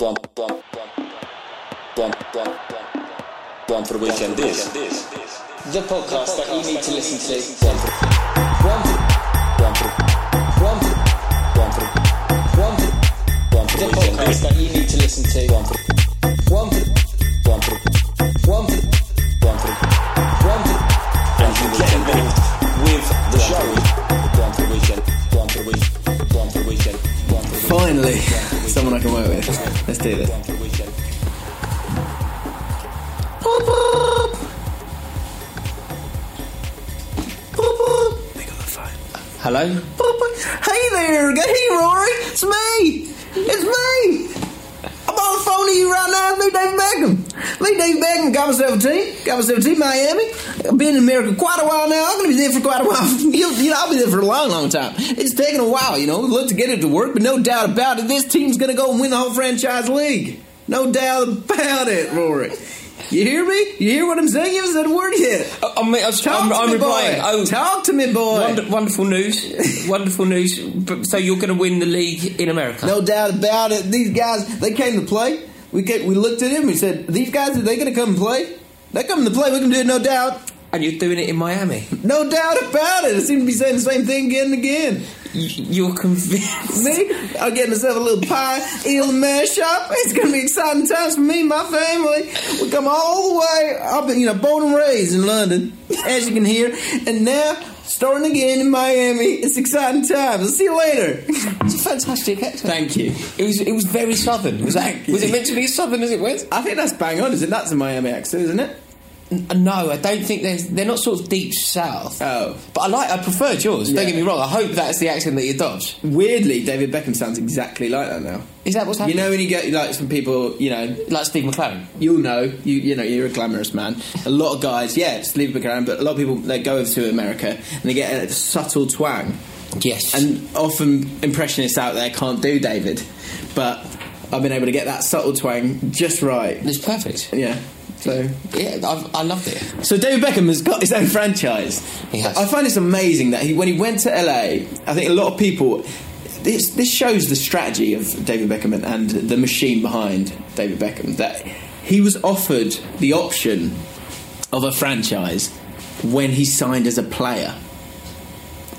One, one, one, one, for the weekend is the podcast that you need to listen to. One for, one for, one for, one the podcast that you need to listen to. One for, one for, one for, and you get involved with the show. One for weekend. One for the Finally, someone I can work with. Let's do this. One for the weekend. Hello? Hey there, hey Rory, it's me, it's me. On the phone to you right now. Me, Dave Beckham. Me, Dave Beckham, got myself a team, got myself a team, Miami. I've been in America quite a while now. I'm going to be there for quite a while. you you know, I'll be there for a long, long time. It's taking a while, you know. Look to get it to work, but no doubt about it, this team's going to go and win the whole franchise league. No doubt about it, Rory. You hear me? You hear what I'm saying? You haven't said a word yet. Oh, I'm, I'm, Talk I'm, to I'm me, replying. boy. Oh, Talk to me, boy. wonder, wonderful news. wonderful news. So you're going to win the league in America? No doubt about it. These guys, they came to play. We came, we looked at him. We said, "These guys, are they going to come and play? They come to play. We can do it, no doubt, And you're doing it in Miami? no doubt about it." I seem to be saying the same thing again and again. You're convinced? Me, I'll get myself a little pie, eel and mash up. It's going to be exciting times for me and my family. We come all the way up, you know, born and raised in London, as you can hear, and now starting again in Miami. It's exciting times. I'll see you later. It's a fantastic accent. Thank you. It was. It was very southern. Was that? Was it meant to be southern as it was? I think that's bang on, is it? That's a Miami accent, isn't it? No, I don't think they're. They're not sort of deep south. Oh. But I like. I preferred yours. Don't get me wrong. I hope that's the accent that you adopt. Weirdly, David Beckham sounds exactly like that now. Is that what's happening? You know when you get like some people, you know, like Steve McClaren. you'll know, you you know, you're a glamorous man. A lot of guys, yeah, Steve McClaren, but a lot of people they go over to America and they get a subtle twang. Yes. And often impressionists out there can't do David, but I've been able to get that subtle twang just right. it's perfect. Yeah. So Yeah, I, I loved it. So David Beckham has got his own franchise. Has. I find this amazing that he, when he went to LA, I think a lot of people. This this shows the strategy of David Beckham and, and the machine behind David Beckham. That he was offered the option of a franchise when he signed as a player.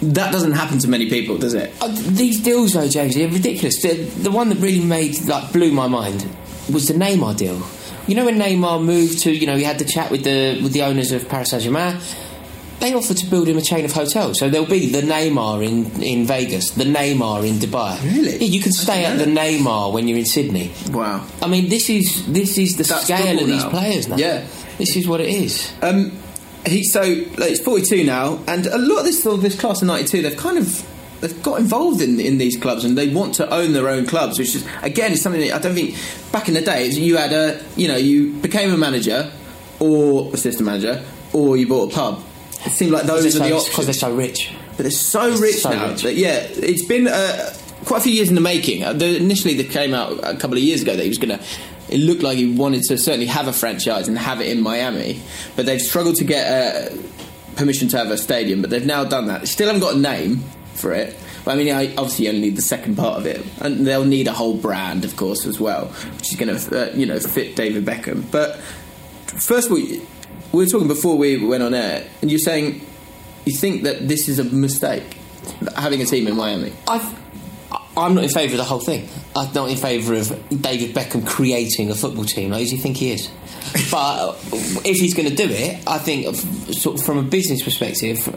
That doesn't happen to many people, does it? Uh, these deals, though, James, they're ridiculous. The, the one that really made, like, blew my mind was the Neymar deal. You know when Neymar moved to, you know, he had the chat with the with the owners of Paris Saint Germain. They offered to build him a chain of hotels, so there'll be the Neymar in, in Vegas, the Neymar in Dubai. Really? Yeah, you can stay at the Neymar when you're in Sydney. Wow. I mean, this is this is the That's scale of these now. players now. Yeah. this is what it is. Um, he so like, forty two now, and a lot of this this class of ninety two, they've kind of they've got involved in in these clubs, and they want to own their own clubs, which is again is something that I don't think back in the days you had a you know you became a manager or assistant manager or you bought a pub. It seemed like those are the options Because they're so rich. But they're so rich so now. rich. That, yeah, it's been uh, quite a few years in the making. Uh, the, initially, they came out a couple of years ago that he was going to. It looked like he wanted to certainly have a franchise and have it in Miami, but they've struggled to get uh, permission to have a stadium. But they've now done that. Still haven't got a name for it. But I mean, I obviously you only need the second part of it, and they'll need a whole brand, of course, as well, which is going to uh, you know fit David Beckham. But first of all, we were talking before we went on air, and you're saying you think that this is a mistake having a team in Miami. I, I'm not in favour of the whole thing. I'm not in favour of David Beckham creating a football team. Like, you think he is? but if he's going to do it, I think, sort of from a business perspective,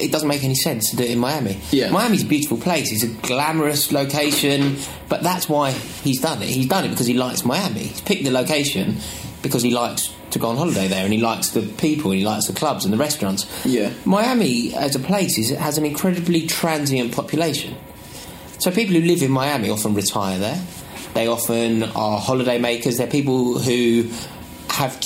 it doesn't make any sense to do it in Miami. Yeah. Miami's a beautiful place. It's a glamorous location, but that's why he's done it. He's done it because he likes Miami. He's picked the location because he likes to go on holiday there, and he likes the people, and he likes the clubs and the restaurants. Yeah. Miami as a place is, has an incredibly transient population. So people who live in Miami often retire there. They often are holiday makers. They're people who have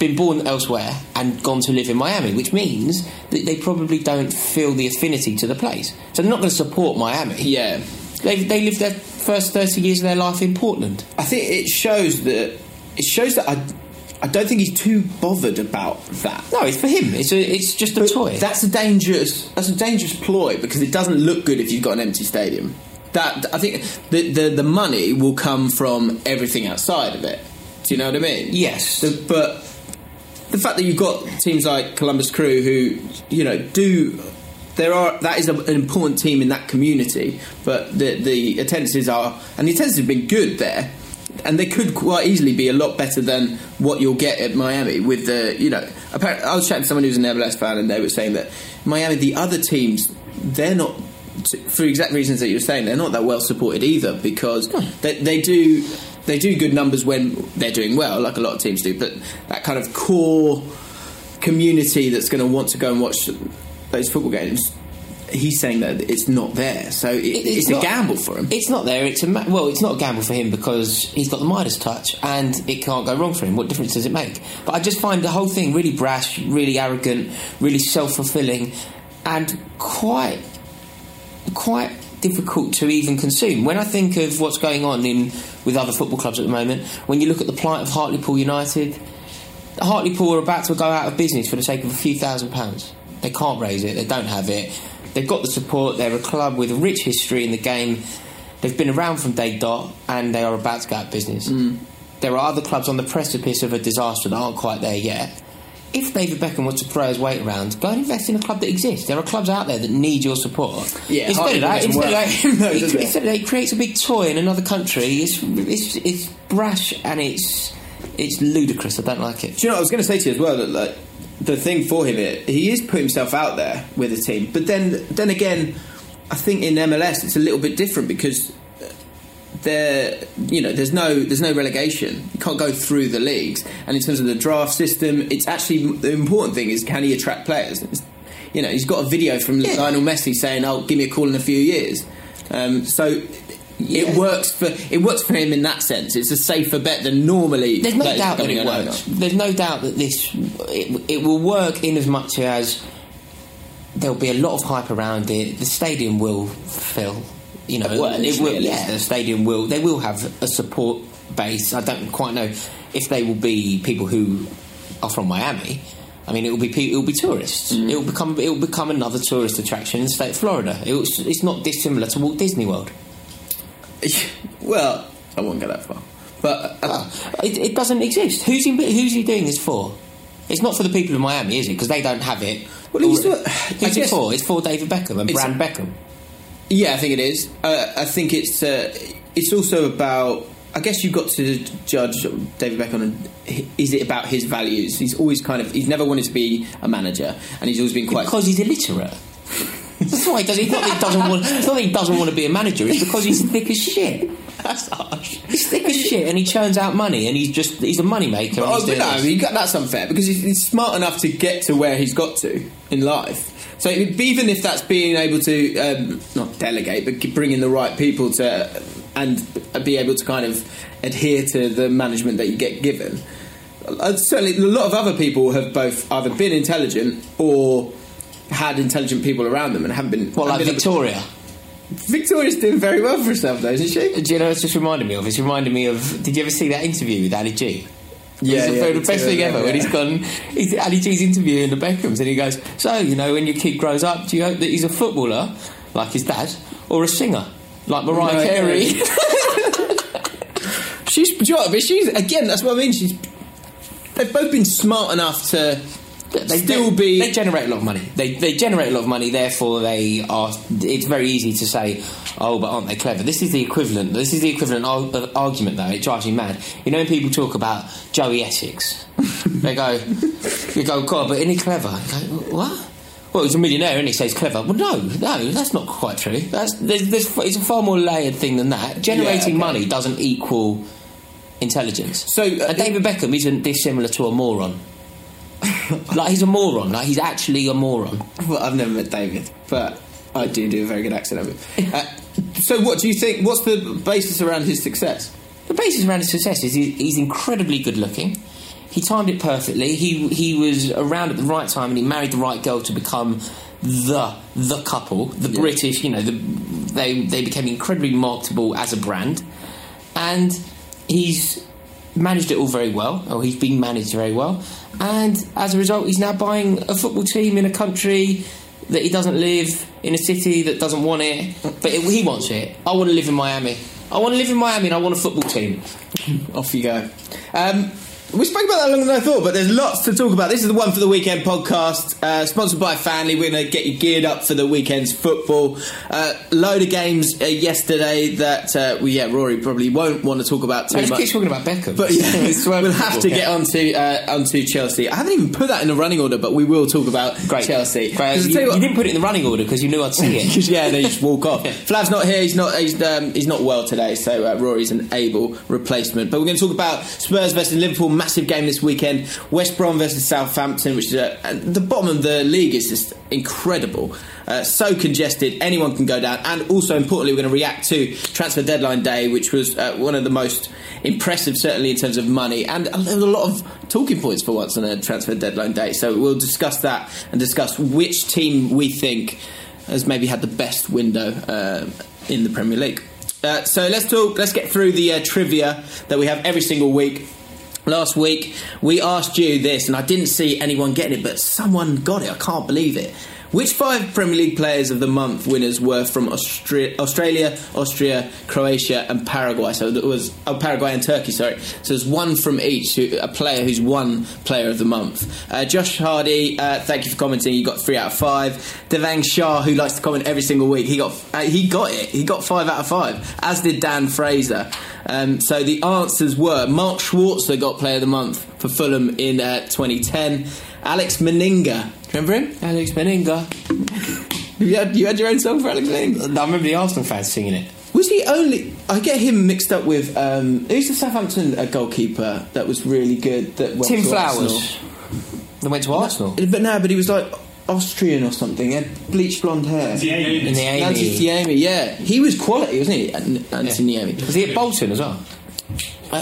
been born elsewhere and gone to live in Miami, which means that they probably don't feel the affinity to the place. So they're not going to support Miami. Yeah. They, they lived their first 30 years of their life in Portland. I think it shows that it shows that I I don't think he's too bothered about that. No, it's for him. It's, a, it's just a toy. That's a dangerous. That's a dangerous ploy because it doesn't look good if you've got an empty stadium. That I think the the, the money will come from everything outside of it. Do you know what I mean? Yes. The, but the fact that you've got teams like Columbus Crew who you know do. There are that is a, an important team in that community, but the the attendances are and the attendances have been good there, and they could quite easily be a lot better than what you'll get at Miami with the you know. Apparently, I was chatting to someone who's an MLS fan, and they were saying that Miami, the other teams, they're not for exact reasons that you're saying, they're not that well supported either because hmm. they, they do they do good numbers when they're doing well, like a lot of teams do. But that kind of core community that's going to want to go and watch those football games. He's saying that it's not there, so it, it's, a not- gamble for him. It's not there. It's a ma- well, it's not a gamble for him because he's got the Midas touch, and it can't go wrong for him. What difference does it make? But I just find the whole thing really brash, really arrogant, really self-fulfilling, and quite quite difficult to even consume. When I think of what's going on in with other football clubs at the moment, when you look at the plight of Hartlepool United, Hartlepool are about to go out of business for the sake of a few thousand pounds. They can't raise it. They don't have it. They've got the support. They're a club with a rich history in the game. They've been around from day dot, and they are about to go out of business. Mm. There are other clubs on the precipice of a disaster that aren't quite there yet. If David Beckham was to throw his weight around, go and invest in a club that exists. There are clubs out there that need your support. Yeah, instead of that, instead of that, him, though, he, does it? instead of that, he creates a big toy in another country. It's it's, it's brash and it's it's ludicrous. I don't like it. Do you know what I was going to say to you as well? That like the thing for him, it, he is putting himself out there with the team. But then, then again, I think in MLS it's a little bit different because there, you know, there's no there's no relegation. You can't go through the leagues. And in terms of the draft system, it's actually the important thing is can he attract players? It's- you know, he's got a video from Lionel Messi saying, "Oh, give me a call in a few years." Um, so. It works for it works for him in that sense. It's a safer bet than normally. There's no doubt that it works. over. There's no doubt that this it, it will work in as much as there'll be a lot of hype around it. The stadium will fill. You know, it will. Yeah, the stadium will. They will have a support base. I don't quite know if they will be people who are from Miami. I mean, it will be it will be tourists. Mm. It will become it will become another tourist attraction in the state of Florida. It was, it's not dissimilar to Walt Disney World. well, I won't go that far. But uh, It, it doesn't exist. Who's he, who's he doing this for? It's not for the people of Miami, is it? Because they don't have it. Well, Or- I who's it for? It's for David Beckham and Brand Beckham. Yeah, I think it is. Uh, I think it's uh, it's also about. I guess you've got to judge David Beckham. Is it about his values? He's always kind of. He's never wanted to be a manager, and he's always been quite. Because he's illiterate. That's why he does. It's not that he doesn't want. It's not that he doesn't want to be a manager. It's because he's thick as shit. That's harsh. He's thick as shit, and he churns out money, and he's just he's a money maker. Oh, he's but doing no, he got, that's unfair because he's, he's smart enough to get to where he's got to in life. So even if that's being able to um, not delegate, but bring in the right people to and be able to kind of adhere to the management that you get given. Uh, certainly, a lot of other people have both either been intelligent or had intelligent people around them and haven't been. What, like been- Victoria? Victoria's doing very well for herself, though, isn't she? Do you know what it's just reminded me of? It's reminded me of. Did you ever see that interview with Ali G? Yeah, yeah, the best yeah, thing yeah, ever when he's gone. He's, Ali G's interviewing the Beckhams, and he goes, "So, you know, when your kid grows up, do you hope that he's a footballer like his dad, or a singer like Mariah Mariah Carey?" She's, do you know what, but she's again. That's what I mean. She's. They've both been smart enough to they still they, be. They generate a lot of money. They they generate a lot of money. Therefore, they are. It's very easy to say, oh, but aren't they clever? This is the equivalent. This is the equivalent of argument, though. It drives me mad. You know, when people talk about Joey Essex, they go, you go, God, but isn't he clever? Go, what? Well, he's a millionaire and he says clever. Well, no, no, that's not quite true. That's there's, there's, it's a far more layered thing than that. Generating Yeah, okay. money doesn't equal intelligence. So, uh, David Beckham isn't dissimilar to a moron. like he's a moron. Like he's actually a moron. Well, I've never met David, but I do do a very good accent of it. Uh, so, what do you think? What's the basis around his success? The basis around his success is he, he's incredibly good looking. He timed it perfectly. He he was around at the right time and he married the right girl to become the the couple. The British, you know, the, they they became incredibly marketable as a brand, and he's managed it all very well. Or he's been managed very well, and as a result, he's now buying a football team in a country that he doesn't live in a city that doesn't want it, but it, he wants it. I want to live in Miami. I want to live in Miami, and I want a football team. Off you go. Um, we spoke about that longer than I thought, but there's lots to talk about. This is the One for the Weekend podcast, uh, sponsored by Fanly. We're going to get you geared up for the weekend's football. Uh, load of games uh, yesterday that uh, we, yeah, Rory probably won't want to talk about too I just much. keep talking about Beckham. But yeah, we'll have to get onto uh, onto Chelsea. I haven't even put that in the running order, but we will talk about Great. Chelsea. Great. You, you what- you didn't put it in the running order because you knew I'd see it. yeah, they just walk off. Flav's not here. He's not. He's um, he's not well today. So uh, Rory's an able replacement. But we're going to talk about Spurs versus Liverpool. Massive game this weekend. West Brom versus Southampton, which is uh, the bottom of the league is just incredible. Uh, so congested, anyone can go down. And also importantly, we're going to react to transfer deadline day, which was uh, one of the most impressive, certainly in terms of money, and a, there was a lot of talking points for once on a transfer deadline day. So we'll discuss that and discuss which team we think has maybe had the best window uh, in the Premier League. Uh, so let's talk. Let's get through the uh, trivia that we have every single week. Last week we asked you this, and I didn't see anyone getting it, but someone got it. I can't believe it. Which five Premier League players of the month winners were from Austra- Australia, Austria, Croatia, and Paraguay? So it was oh, Paraguay and Turkey. Sorry. So there's one from each. Who, a player who's one Player of the Month. Uh, Josh Hardy, uh, thank you for commenting. You got three out of five. Devang Shah, who likes to comment every single week, he got uh, he got it. He got five out of five. As did Dan Fraser. Um, so the answers were Mark Schwarzer got Player of the Month for Fulham in uh, 2010. Alex Manninger. Remember him? Alex Manninger. You had, you had your own song for Alex Manninger? I remember the Arsenal fans singing it. Was he only? I get him mixed up with um, who's the Southampton uh, goalkeeper that was really good. That went Tim to Flowers. Arsenal? They went to Arsenal. But no, but he was like Austrian or something. He had bleached blonde hair. In the Nancy 80s. Niemi, yeah, he was quality, wasn't he? N- Nancy Niemi. Was he at Bolton as well? Uh,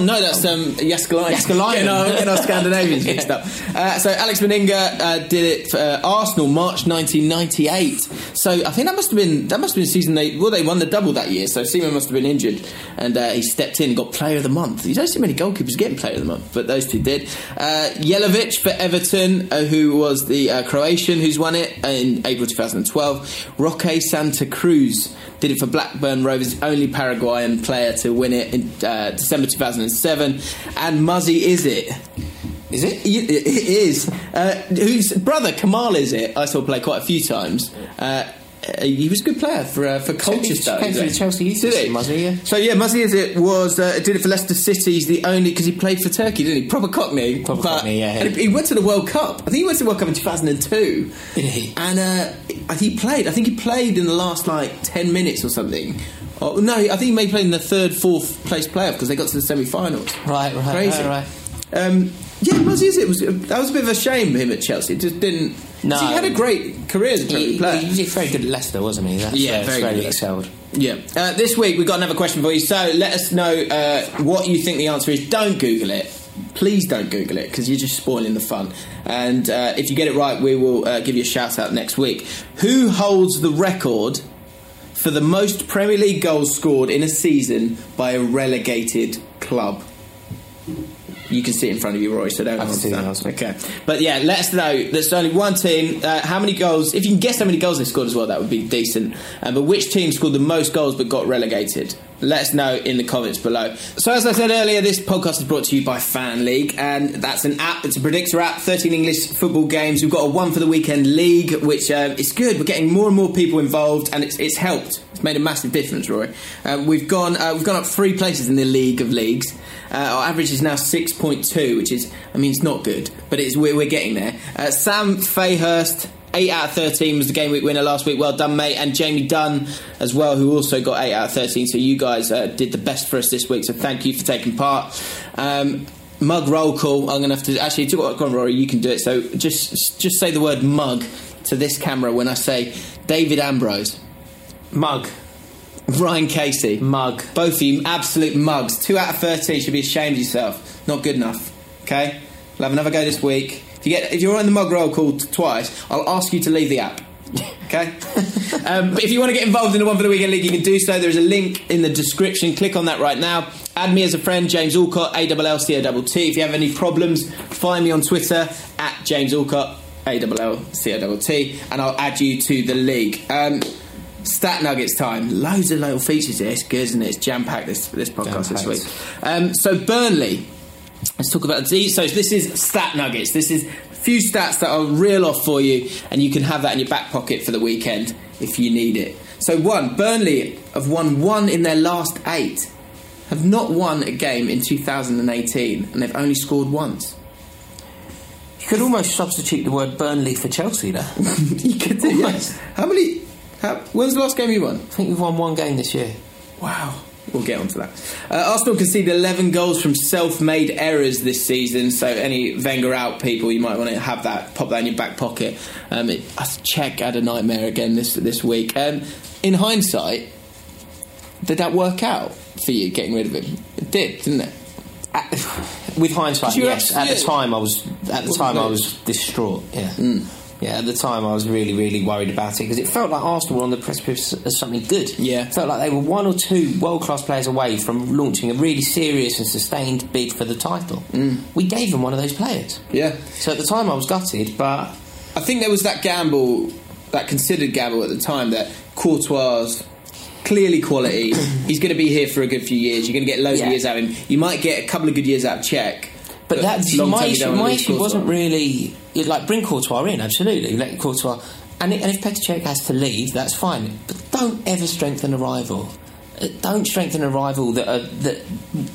no, that's um, Jaaskelainen. Jaaskelainen. Getting our, getting our Scandinavians mixed up. Uh, so Alex Manninger uh, did it for uh, Arsenal March 1998. So I think that must have been that must have been season they well they won the double that year. So Seaman must have been injured, and uh, he stepped in, and got Player of the Month. You don't see many goalkeepers getting Player of the Month, but those two did. Uh, Jelavic for Everton, uh, who was the uh, Croatian who's won it in April 2012. Roque Santa Cruz did it for Blackburn Rovers, only Paraguayan player to win it in uh, December 2007. And Muzzy Izzet? Is it? It is. Uh, whose brother Kemal Izzet? I saw play quite a few times. Uh, he was a good player for uh, for Colchester. Came through the Chelsea youth Did he? system, yeah. So yeah, Muzzy Izzet was uh, did it for Leicester City. He's the only because he played for Turkey, didn't he? Proper Cockney. Proper but- Cockney, yeah, he went to the World Cup. I think he went to the World Cup in 2002. Did he? And uh, he played. I think he played in the last like 10 minutes or something. Oh, no, I think he may play in the third, fourth place playoff because they got to the semi-finals. Right, right, Crazy. right, right. Um, yeah, Muzzy Izzet was that was a bit of a shame him at Chelsea. It just didn't. No. he had a great career as a Premier He, player. he was very good at Leicester, wasn't he? That's Yeah, very Australia good. excelled. Yeah. Uh, this week we've got another question for you. So let us know uh, what you think the answer is. Don't Google it. Please don't Google it because you're just spoiling the fun. And uh, if you get it right, we will uh, give you a shout out next week. Who holds the record for the most Premier League goals scored in a season by a relegated club? You can see it in front of you, Roy, so don't I answer see that. answer. Okay. But yeah, let us know. There's only one team. Uh, how many goals? If you can guess how many goals they scored as well, that would be decent. Um, but which team scored the most goals but got relegated? Let us know in the comments below. So, as I said earlier, this podcast is brought to you by Fan League, and that's an app. It's a predictor app. 13 English football games. We've got a one for the weekend league, which uh, is good. We're getting more and more people involved, and it's, it's helped. It's made a massive difference, Roy. Uh, we've gone uh, we've gone up three places in the league of leagues. Uh, our average is now six point two, which is I mean it's not good, but it's we're, we're getting there. Uh, Sam Fayhurst. 8 out of 13 was the game week winner last week. Well done, mate. And Jamie Dunn as well, who also got 8 out of 13. So you guys uh, did the best for us this week. So thank you for taking part. Um, mug roll call. I'm going to have to actually. Do what, on, Rory. You can do it. So just just say the word mug to this camera when I say David Ambrose, Mug. Ryan Casey, Mug. both of you absolute mugs. Two out of thirteen should be ashamed of yourself. Not good enough. Okay, we'll have another go this week. If you get if you're on the mug roll call twice, I'll ask you to leave the app. Okay. um, but if you want to get involved in the one for the weekend league, you can do so. There's a link in the description. Click on that right now. Add me as a friend, James Allcott, A L L C O T T. If you have any problems, find me on Twitter at James Allcott, A L L C O T T, and I'll add you to the league. Um, Stat Nuggets time. Loads of little features here. It's good, isn't it? It's jam packed this this podcast this Jam-packed. week. Um, so Burnley. Let's talk about these. So this is Stat Nuggets. This is a few stats that I'll reel off for you, and you can have that in your back pocket for the weekend if you need it. So one, Burnley have won one in their last eight. Have not won a game in 2018, and they've only scored once. You could almost substitute the word Burnley for Chelsea there. you could do Almost. How many? How, when's the last game you won? I think we've won one game this year. Wow. We'll get onto that. Uh, Arsenal conceded 11 goals from self-made errors this season. So any Wenger out people, you might want to have that, pop that in your back pocket. Um, it, I Cech had a nightmare again this this week. Um, in hindsight, did that work out for you getting rid of him? It did, didn't it? At, with hindsight, yes. At the time, I was at the What time I was was distraught. Yeah, Mm. Yeah. At the time, I was really, really worried about it because it felt like Arsenal were on the precipice of something good. Yeah. it felt like they were one or two world class players away from launching a really serious and sustained bid for the title. Mm. We gave them one of those players. Yeah. So at the time, I was gutted, but I think there was that gamble, that considered gamble at the time that Courtois clearly quality. He's going to be here for a good few years. You're going to get loads Yeah. of years out of him. You might get a couple of good years out of Cech. But that's my issue. My issue wasn't really like bring Courtois in. Absolutely, let Courtois. And, and if Petr Cech has to leave, that's fine. But don't ever strengthen a rival. Uh, Don't strengthen a rival that uh, that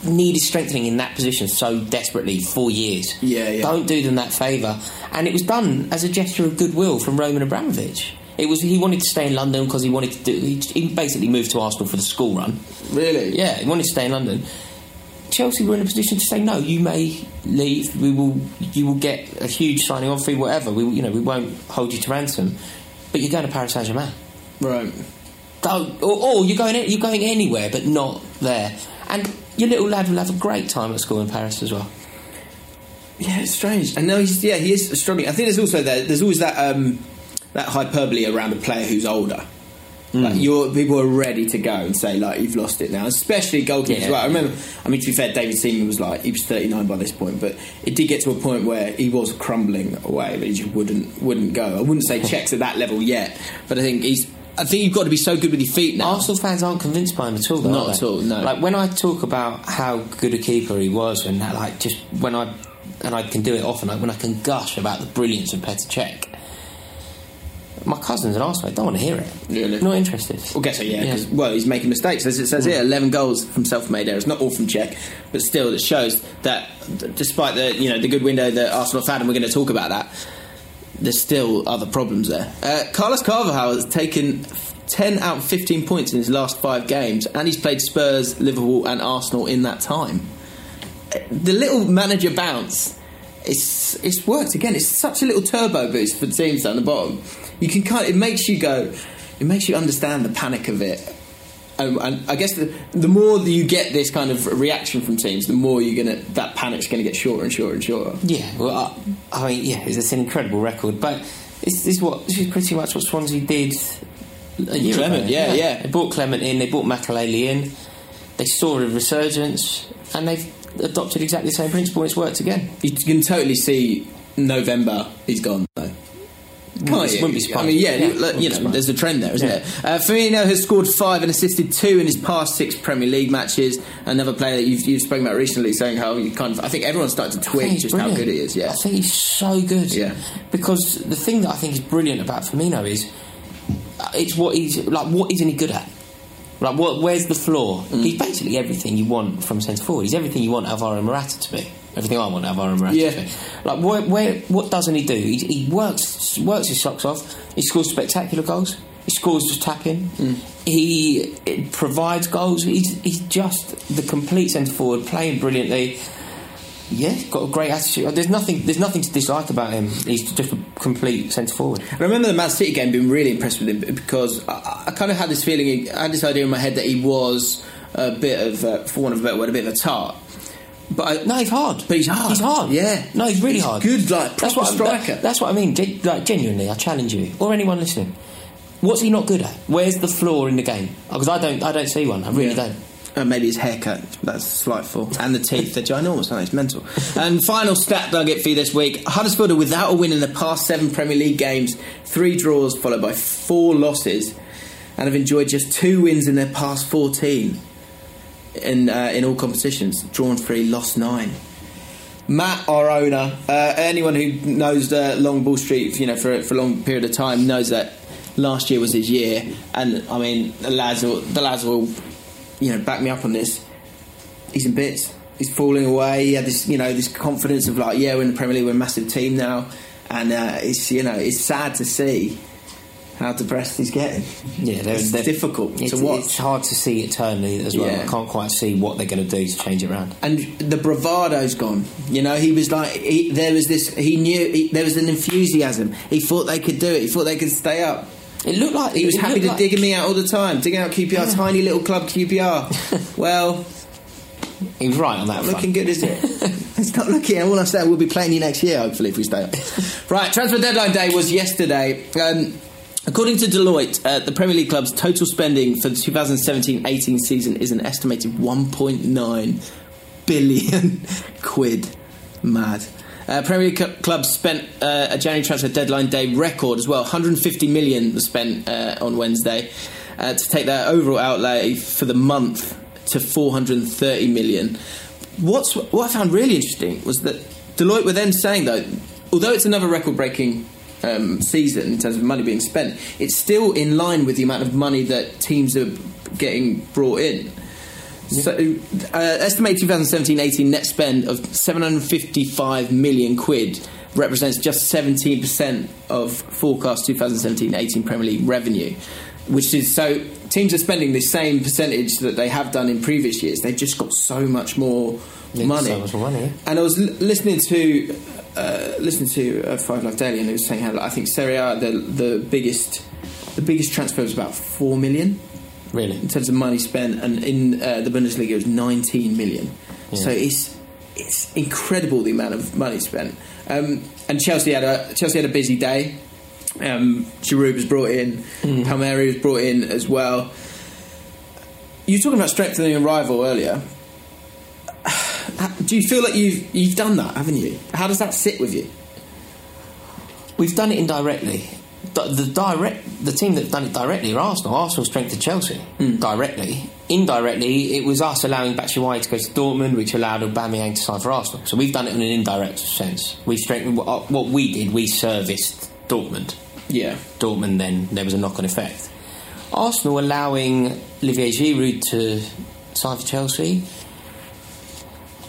needed strengthening in that position so desperately for years. Yeah, yeah. Don't do them that favour. And it was done as a gesture of goodwill from Roman Abramovich. It was he wanted to stay in London because he wanted to do. He, he basically moved to Arsenal for the school run. Really? Yeah, he wanted to stay in London. Chelsea were in a position to say no. You may leave. We will. You will get a huge signing on fee. Whatever. We, you know, we won't hold you to ransom. But you're going to Paris Saint Germain. Right. Don't. Or, or you're going. You're going anywhere, but not there. And your little lad will have a great time at school in Paris as well. Yeah, it's strange. And no, he's yeah, he is struggling. I think there's also that there's always that um, that hyperbole around a player who's older. Like mm. you're, people are ready to go and say like you've lost it now, especially goalkeepers. Yeah. I remember. I mean, to be fair, David Seaman was like he was 39 by this point, but it did get to a point where he was crumbling away, but he just wouldn't wouldn't go. I wouldn't say Cech's at that level yet, but I think he's. I think you've got to be so good with your feet now. Arsenal fans aren't convinced by him at all. Though, Not at all, no. Like when I talk about how good a keeper he was, and how, like just when I and I can do it often, like when I can gush about the brilliance of Petr Cech. My cousins and Arsenal don't want to hear it. Really? Not interested. Well, guess so, yeah, because well, he's making mistakes. As it says here, eleven goals from self-made errors, not all from Cech, but still, it shows that despite the you know the good window that Arsenal have had, and we're going to talk about that, there's still other problems there. Uh, Carlos Carvalhal has taken ten out of fifteen points in his last five games, and he's played Spurs, Liverpool, and Arsenal in that time. Uh, The little manager bounce. It's it's worked again. It's such a little turbo boost for teams down the bottom. You can kind. It makes you go. It makes you understand the panic of it. Um, and I guess the, the more that you get this kind of reaction from teams, the more you're gonna that panic's gonna get shorter and shorter and shorter. Yeah, well, I, I mean, yeah, it's, it's an incredible record, but this, this is what this is pretty much what Swansea did. A year Clement, ago. yeah, yeah. They brought Clement in, they brought Makelele in, they saw a resurgence, and they've adopted exactly the same principle, and it's worked again. You can totally see November. He's gone though. Can't you? wouldn't be surprised. I mean, yeah, Yeah, you- you know, surprised. there's a trend there, isn't Yeah. it? Uh, Firmino has scored five and assisted two in his past six Premier League matches. Another player that you've, you've spoken about recently, saying how you kind of, I think everyone's starting to I think twig he's just how good he is. Yeah, I think he's so good. Yeah. Because the thing that I think is brilliant about Firmino is uh, it's what he's like. What isn't he good at? Like, what? Where's the floor? He's basically everything you want from centre forward. He's everything you want Alvaro Morata to be. Everything I want Alvaro Morata Yeah. to be. Like, where, where, what doesn't he do? He, he works works his socks off. He scores spectacular goals. He scores just tapping. He eh, provides goals. He's, he's just the complete centre forward, playing brilliantly. Yeah, got a great attitude. There's nothing. There's nothing to dislike about him. He's just a complete centre forward. I remember the Man City game being really impressed with him because I, I kind of had this feeling, I had this idea in my head that he was a bit of, uh, for want of a better word, a bit of a tart. But I, No, he's hard. But he's hard. He's hard. Yeah. No, he's really He's hard. good, like, that's what I- striker. that- that's what I mean. Like genuinely, I challenge you or anyone listening. What's he not good at? Where's the flaw in the game? Because I don't. I don't see one. I really Yeah. don't. Uh, maybe his haircut, that's slight slightful. And the teeth, they're ginormous, aren't they? It's mental. And final stat nugget for you this week Huddersfield are without a win in the past seven Premier League games, three draws followed by four losses, and have enjoyed just two wins in their past 14 in, uh, in all competitions. Drawn three, lost nine. Matt, our owner, uh, anyone who knows Long Ball Street, you know, for for a long period of time, knows that last year was his year. And I mean, the lads, will, the lads will, you know, back me up on this. He's in bits. He's falling away. He had this, you know, this confidence of like, yeah, we're in the Premier League, we're a massive team now, and uh, it's, you know, it's sad to see how depressed he's getting. Yeah, they're, It's they're- difficult to it's, watch. It's hard to see eternally as well. Yeah. I can't quite see what they're going to do to change it around. and the bravado's gone. You know, he was like, he, there was this. He knew he, there was an enthusiasm. He thought they could do it. He thought they could stay up. It looked like He was happy to like- digging me out all the time, digging out QPR, tiny little club QPR. well, He was right on that. looking good, is it? it's not looking. All I'm saying, we'll be playing you next year, hopefully, if we stay up. right, transfer deadline day was yesterday. Um, according to Deloitte, uh, the Premier League club's total spending for the 2017-18 season is an estimated 1.9 billion quid. Mad. Uh, Premier League cl- clubs spent uh, a January transfer deadline day record as well. 150 million was spent uh, on Wednesday uh, to take their overall outlay for the month to 430 million. What's what I found really interesting was that Deloitte were then saying though, although it's another record-breaking um, season in terms of money being spent, it's still in line with the amount of money that teams are getting brought in. So, uh, estimated 2017-18 net spend of 755 million quid represents just 17% of forecast 2017-18 Premier League revenue, which is so teams are spending the same percentage that they have done in previous years. They've just got so much more Yeah, money. so much more money. And I was l- listening to uh, listening to uh, Five Live Daily, and it was saying how I think Serie A the the biggest the biggest transfer was about four million Really? in terms of money spent, and in uh, the Bundesliga it was 19 million. So it's it's incredible the amount of money spent. Um, and Chelsea had a Chelsea had a busy day. Um, Giroud was brought in, Palmieri was brought in as well. You were talking about strengthening a rival earlier. Do you feel like you've you've done that, haven't you? How does that sit with you? We've done it indirectly. The, the direct, the team that's done it directly are Arsenal. Arsenal strengthened Chelsea directly. Indirectly, it was us allowing Batshuayi to go to Dortmund, which allowed Aubameyang to sign for Arsenal. So we've done it in an indirect sense. We strengthened what we did. We serviced Dortmund. Yeah, Dortmund, then there was a knock-on effect. Arsenal allowing Olivier Giroud to sign for Chelsea.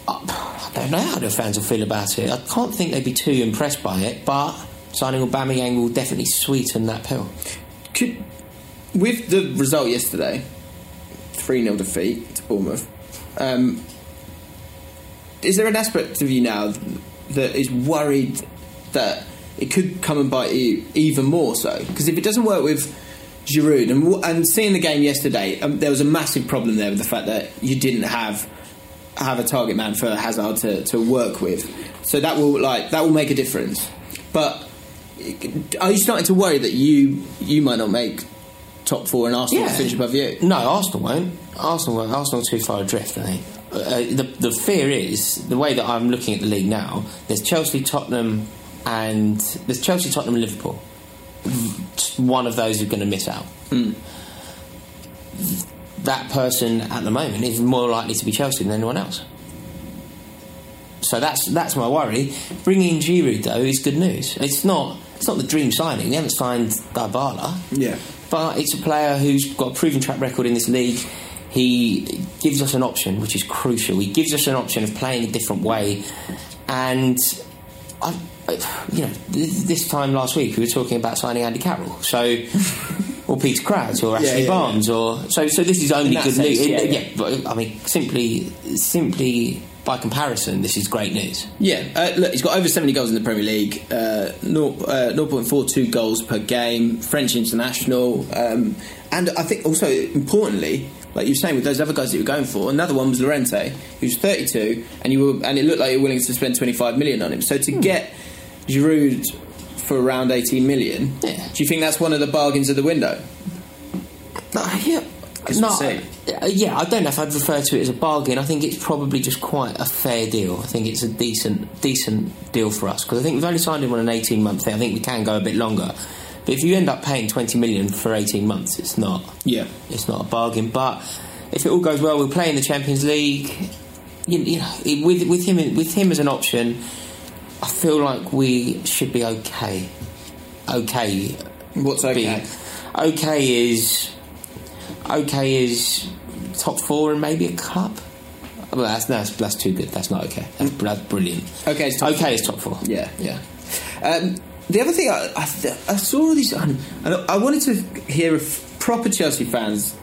I I don't know how the fans will feel about it. I can't think they'd be too impressed by it, but signing Aubameyang will definitely sweeten that pill. Could, with the result yesterday, 3 0 defeat to Bournemouth, um, is there an aspect of you now that is worried that it could come and bite you even more so? Because if it doesn't work with Giroud, and, and seeing the game yesterday, um, there was a massive problem there with the fact that you didn't have have a target man for Hazard to, to work with. So that will like that will make a difference. But are you starting to worry that you you might not make top four and Arsenal will finish above you? No, Arsenal won't. Arsenal won't. Arsenal are too far adrift, I think. Uh, the, the fear is the way that I'm looking at the league now. There's Chelsea, Tottenham, and there's Chelsea, Tottenham, and Liverpool. One of those is going to miss out. Hmm. That person at the moment is more likely to be Chelsea than anyone else. So that's that's my worry. Bringing in Giroud though is good news. It's not it's not the dream signing. They haven't signed Dybala. Yeah. but it's a player who's got a proven track record in this league. He gives us an option, which is crucial. He gives us an option of playing a different way, and I, you know, this time last week we were talking about signing Andy Carroll, so or Peter Crouch or Ashley yeah, Barnes, or so. So this is only good sense, news. yeah, Yeah, yeah. but I mean, simply, simply by comparison, this is great news. Yeah, uh, look, he's got over 70 goals in the Premier League, uh, 0, uh, 0.42 goals per game, French international, um, and I think also importantly, like you were saying with those other guys that you were going for, another one was Llorente, who's 32, and you were, and it looked like you were willing to spend 25 million on him. So Hmm. to get Giroud for around 18 million, Yeah. do you think that's one of the bargains of the window? Uh, yeah. No, uh, yeah, I don't know if I'd refer to it as a bargain. I think it's probably just quite a fair deal. I think it's a decent, decent deal for us because I think we've only signed him on an eighteen-month thing. I think we can go a bit longer, but if you end up paying twenty million for eighteen months, it's not. Yeah. it's not a bargain. But if it all goes well, we'll play in the Champions League. You, you know, with with him with him as an option, I feel like we should be okay. Okay, What's okay? be- okay is okay is top four and maybe a cup. Well, that's that's, that's too good. That's not okay. That's, that's brilliant. Okay, it's top okay is top four. Yeah, yeah. Um, the other thing I, I, th- I saw all these, and I, I wanted to hear if proper Chelsea fans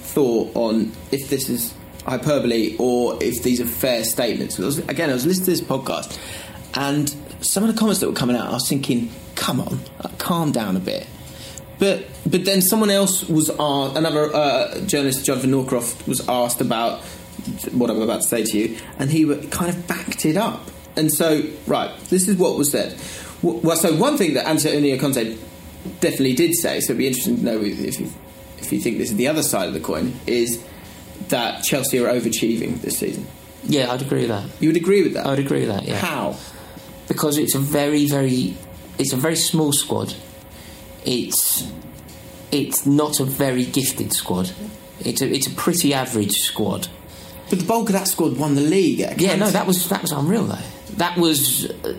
thought on if this is hyperbole or if these are fair statements. I was, again, I was listening to this podcast, and some of the comments that were coming out, I was thinking, "Come on, uh, calm down a bit." But but then someone else was asked, another uh, journalist, Jonathan Northcroft, was asked about what I'm about to say to you, and he kind of backed it up. And so, right, this is what was said. Well, so one thing that Antonio Conte definitely did say, so it'd be interesting to know if if you think this is the other side of the coin, is that Chelsea are overachieving this season. Yeah, I'd agree with that. You would agree with that? I would agree with that. Yeah, How? because it's a very very it's a very small squad. It's it's not a very gifted squad. It's a it's a pretty average squad. But the bulk of that squad won the league. Yeah, no, that was that was unreal though. That was uh,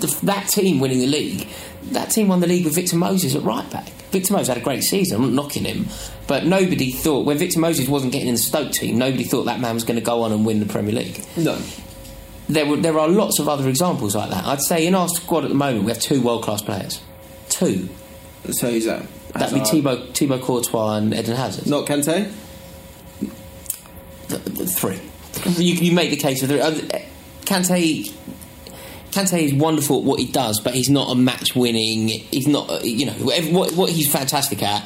the, that team winning the league. That team won the league with Victor Moses at right back. Victor Moses had a great season. I'm not knocking him, but nobody thought when Victor Moses wasn't getting in the Stoke team, nobody thought that man was going to go on and win the Premier League. No. There were there are lots of other examples like that. I'd say in our squad at the moment we have two world class players. Two. So who's that? That'd be. Thibaut, Thibaut Courtois and Eden Hazard. Not Kante? Th- th- three. You, you make the case of three. Uh, Kante. Kante is wonderful at what he does, but he's not a match-winning. He's not, you know, what, what he's fantastic at.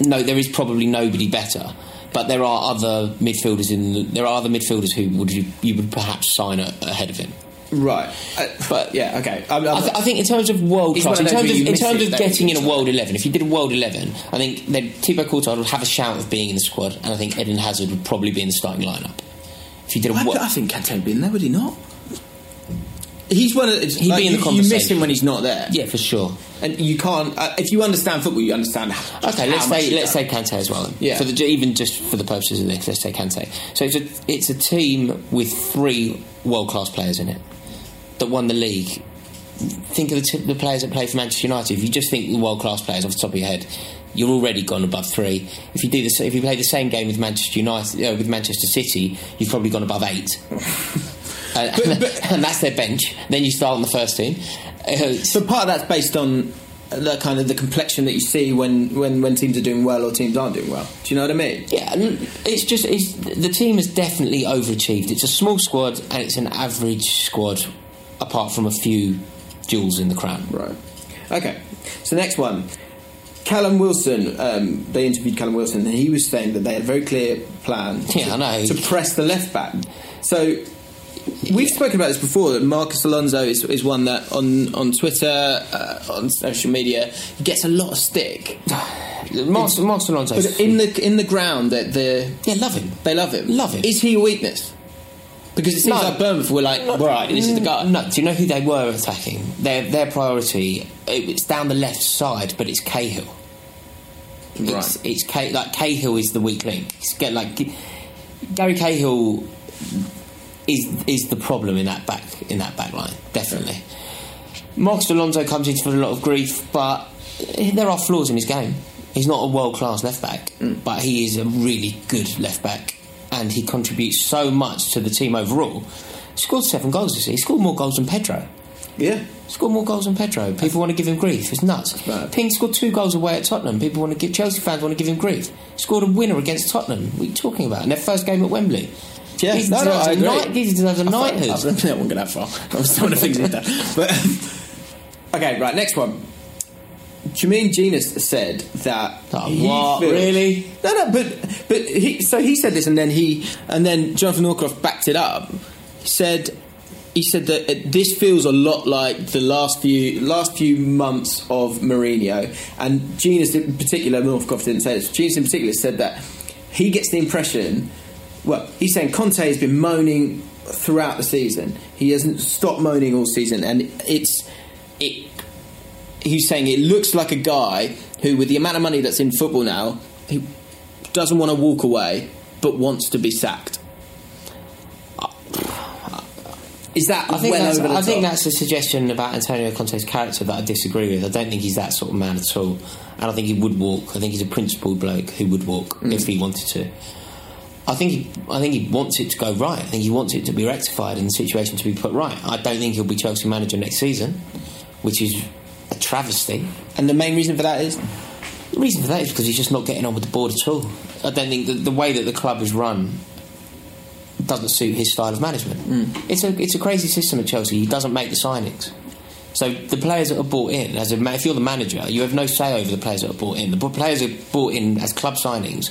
No, there is probably nobody better, but there are other midfielders in. The, there are other midfielders who would you, you would perhaps sign a, ahead of him. Right. Uh, But- yeah, okay. I'm, I'm, I, th- I think in terms of world class, in terms of, in terms it, of getting in a world eleven, if you did a world eleven, I think then Thibaut Courtois would have a shout of being in the squad, and I think Eden Hazard would probably be in the starting lineup. If you did a I, wo- I think Kante would be in there, would he not? He's one of the, He'd like, be in the you, you miss him when he's not there. yeah, for sure. And you can't. Uh, if you understand football, you understand. How, Okay, let's say let's say Kante as well. then. Yeah. For the even just for the purposes of this, let's say Kante. So it's a it's a team with three world class players in it that won the league. Think of the, t- the players that play for Manchester United. If you just think the world class players off the top of your head, you're already gone above three. If you do this, if you play the same game with Manchester United uh, with Manchester City, you've probably gone above eight. Uh, and that's their bench. Then you start on the first team. Uh, So part of that's based on the kind of the complexion that you see when, when, when teams are doing well or teams aren't doing well. Do you know what I mean? Yeah, it's just it's, the team has definitely overachieved. It's a small squad and it's an average squad, apart from a few jewels in the crown. Right. Okay. So next one. Callum Wilson, um, they interviewed Callum Wilson, and he was saying that they had a very clear plan Yeah, to, I know. to press the left back. So we've spoken about this before. That Marcos Alonso is, is one that on on Twitter, uh, on social media, gets a lot of stick. Marcus, Marcel Alonso, But in the in the ground, that the yeah, love him. they love him. Love him. Is he a weakness? Because it seems No. like Bournemouth were like, right, this is the guy. No, do you know who they were attacking? Their their priority it's down the left side, but it's Cahill. It's, Right. it's Cah- like Cahill is the weak link. It's get like Gary Cahill is is the problem in that back in that back line definitely. Marcos Alonso comes into for a lot of grief, but there are flaws in his game. He's not a world class left back, but he is a really good left back, and he contributes so much to the team overall. He scored seven goals this year. He scored more goals than Pedro. Yeah. Scored more goals than Pedro. People want to give him grief. It's nuts. Ping scored two goals away at Tottenham. People want to give Chelsea fans want to give him grief. Scored a winner against Tottenham. What are you talking about? In their first game at Wembley. Yeah, He no, no, I a agree. knight- he deserves a I knighthood. I was that one going that far. I was some of the things he's done. But um, okay, right. Next one. Jermaine Jenas said that Oh, what? feels- Really? No, no. But but he so he said this, and then he and then Jonathan Northcroft backed it up. He said he said that it, this feels a lot like the last few last few months of Mourinho, and Jenas in particular. Northcroft didn't say this. Jenas in particular said that he gets the impression. Well, he's saying Conte has been moaning throughout the season. He hasn't stopped moaning all season, and it's it. He's saying it looks like a guy who, with the amount of money that's in football now, he doesn't want to walk away, but wants to be sacked. Is that I think, well that's, I think that's a suggestion about Antonio Conte's character that I disagree with. I don't think he's that sort of man at all. I don't think he would walk. I think he's a principled bloke who would walk Mm. if he wanted to. I think he, I think he wants it to go right. I think he wants it to be rectified and the situation to be put right. I don't think he'll be Chelsea manager next season, which is a travesty. And the main reason for that is The reason for that is because he's just not getting on with the board at all. I don't think that the way that the club is run doesn't suit his style of management. Hmm. It's a it's a crazy system at Chelsea. He doesn't make the signings. So the players that are bought in, as a if you're the manager, you have no say over the players that are bought in. The players are bought in as club signings.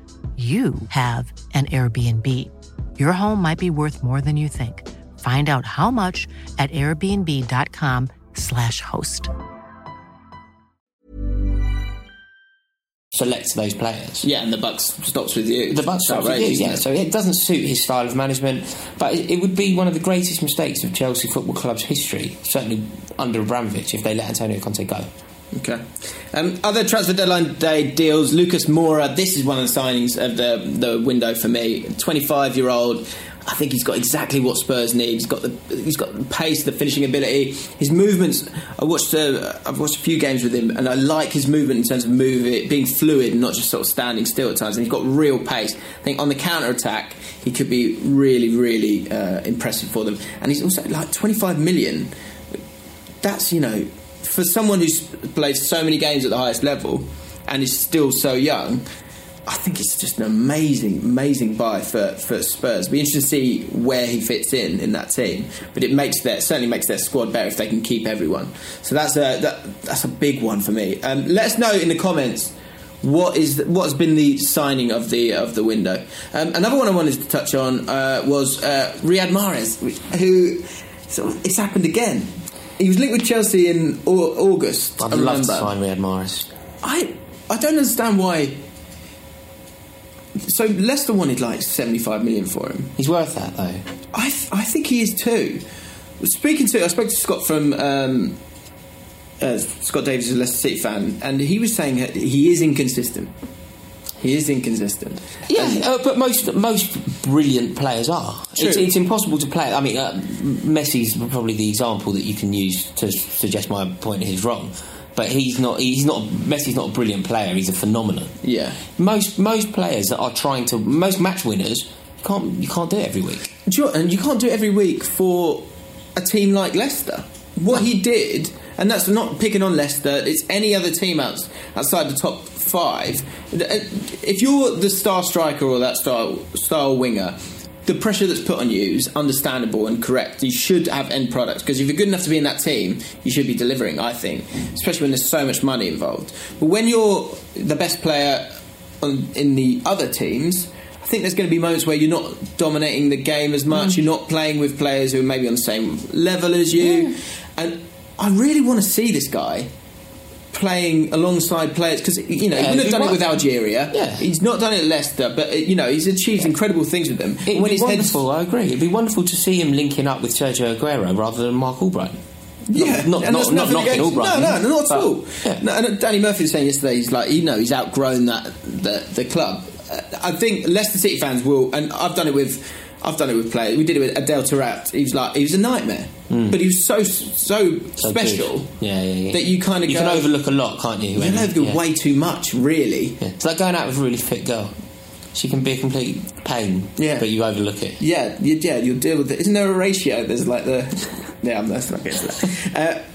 you have an Airbnb. Your home might be worth more than you think. Find out how much at airbnb.com/slash host. select those players. Yeah, and the buck stops with you. The buck It's stops with outrageous, you, yeah. it? So it doesn't suit his style of management, but it, it would be one of the greatest mistakes of Chelsea Football Club's history, certainly under Abramovich, if they let Antonio Conte go. Okay. Um, other transfer deadline day deals. Lucas Moura. This is one of the signings of the the window for me. Twenty five year old. I think he's got exactly what Spurs need. He's got the he's got the pace, the finishing ability, his movements. I watched uh, I've watched a few games with him, and I like his movement in terms of moving, being fluid, and not just sort of standing still at times. And he's got real pace. I think on the counter attack, he could be really really uh, impressive for them. And he's also like twenty five million that's you know for someone who's played so many games at the highest level and is still so young I think it's just an amazing, amazing buy for, for Spurs. Be interested to see where he fits in in that team, but it makes their certainly makes their squad better if they can keep everyone. So that's a that, that's a big one for me. Um, let us know in the comments what is what has been the signing of the of the window. Um, another one I wanted to touch on uh, was uh, Riyad Mahrez, which, who of, it's happened again. He was linked with Chelsea in au- August. I'd I love remember. to sign Riyad Mahrez. I I don't understand why. So Leicester wanted like 75 million for him. He's worth that though. I, th- I think he is too. Speaking to, I spoke to Scott from um, uh, Scott Davies, is a Leicester City fan, and he was saying he is inconsistent. He is inconsistent. Yeah, uh, but most most brilliant players are. It's, it's impossible to play. I mean, uh, Messi's probably the example that you can use to suggest my point is wrong. But he's not. He's not. Messi's not a brilliant player. He's a phenomenon. Yeah. Most most players that are trying to most match winners you can't you can't do it every week. You and you can't do it every week for a team like Leicester. What he did, and that's not picking on Leicester, it's any other team outs, outside the top five. Uh, if you're the star striker or that star, star winger, the pressure that's put on you is understandable and correct. You should have end products because if you're good enough to be in that team, you should be delivering, I think, especially when there's so much money involved. But when you're the best player on, in the other teams, I think there's going to be moments where you're not dominating the game as much. Mm. You're not playing with players who are maybe on the same level as you. And I really want to see this guy playing alongside players because you know he wouldn't have done it with Algeria. Yeah. he's not done it at Leicester, but uh, you know he's achieved incredible things with them. It'd be his head's- wonderful. I agree. It'd be wonderful to see him linking up with Sergio Aguero rather than Mark Albright. Yeah, not and not, not knocking against- Albright. No, no, not at but- all. yeah. No, and Danny Murphy was saying yesterday, he's like, you know, he's outgrown that the the club. Uh, I think Leicester City fans will, and I've done it with. I've done it with players. We did it with Adel Taarabt. He was like, he was a nightmare, but he was so so. So special. Yeah, yeah, yeah. that you kind of you go, can overlook a lot, can't you? You can overlook yeah. way too much, really. Yeah. It's like going out with a really fit girl. She can be a complete pain, Yeah. but you overlook it. Yeah, you, yeah, you'll deal with it. Isn't there a ratio? There's like the. Yeah, I'm let's not getting to that. Uh,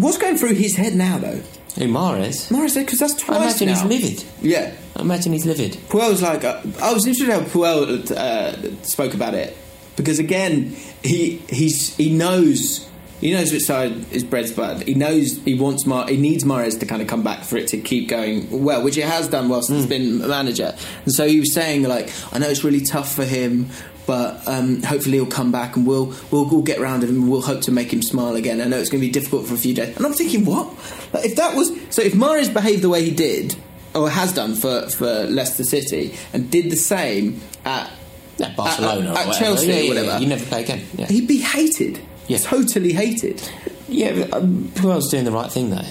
what's going through his head now, though? Who, Mahrez? Morris, because that's I twice imagine now. he's livid. Yeah, I imagine he's livid. Puel's like uh, I was interested how Puel uh, spoke about it because again he he's he knows he knows which side is bread's buttered. He knows he wants Mar- he needs Mahrez to kind of come back for it to keep going well, which it has done whilst he's been manager. And so he was saying like I know it's really tough for him. But um, hopefully he'll come back and we'll, we'll we'll get round him and we'll hope to make him smile again. I know it's going to be difficult for a few days. And I'm thinking, what? Like, if that was so, if Mahrez behaved the way he did, or has done for, for Leicester City and did the same at, At Barcelona at, or at. Chelsea Yeah, or yeah, whatever. You never play again. Yeah, he'd be hated. Yeah. Totally hated. yeah but, um, Puel's doing the right thing, though.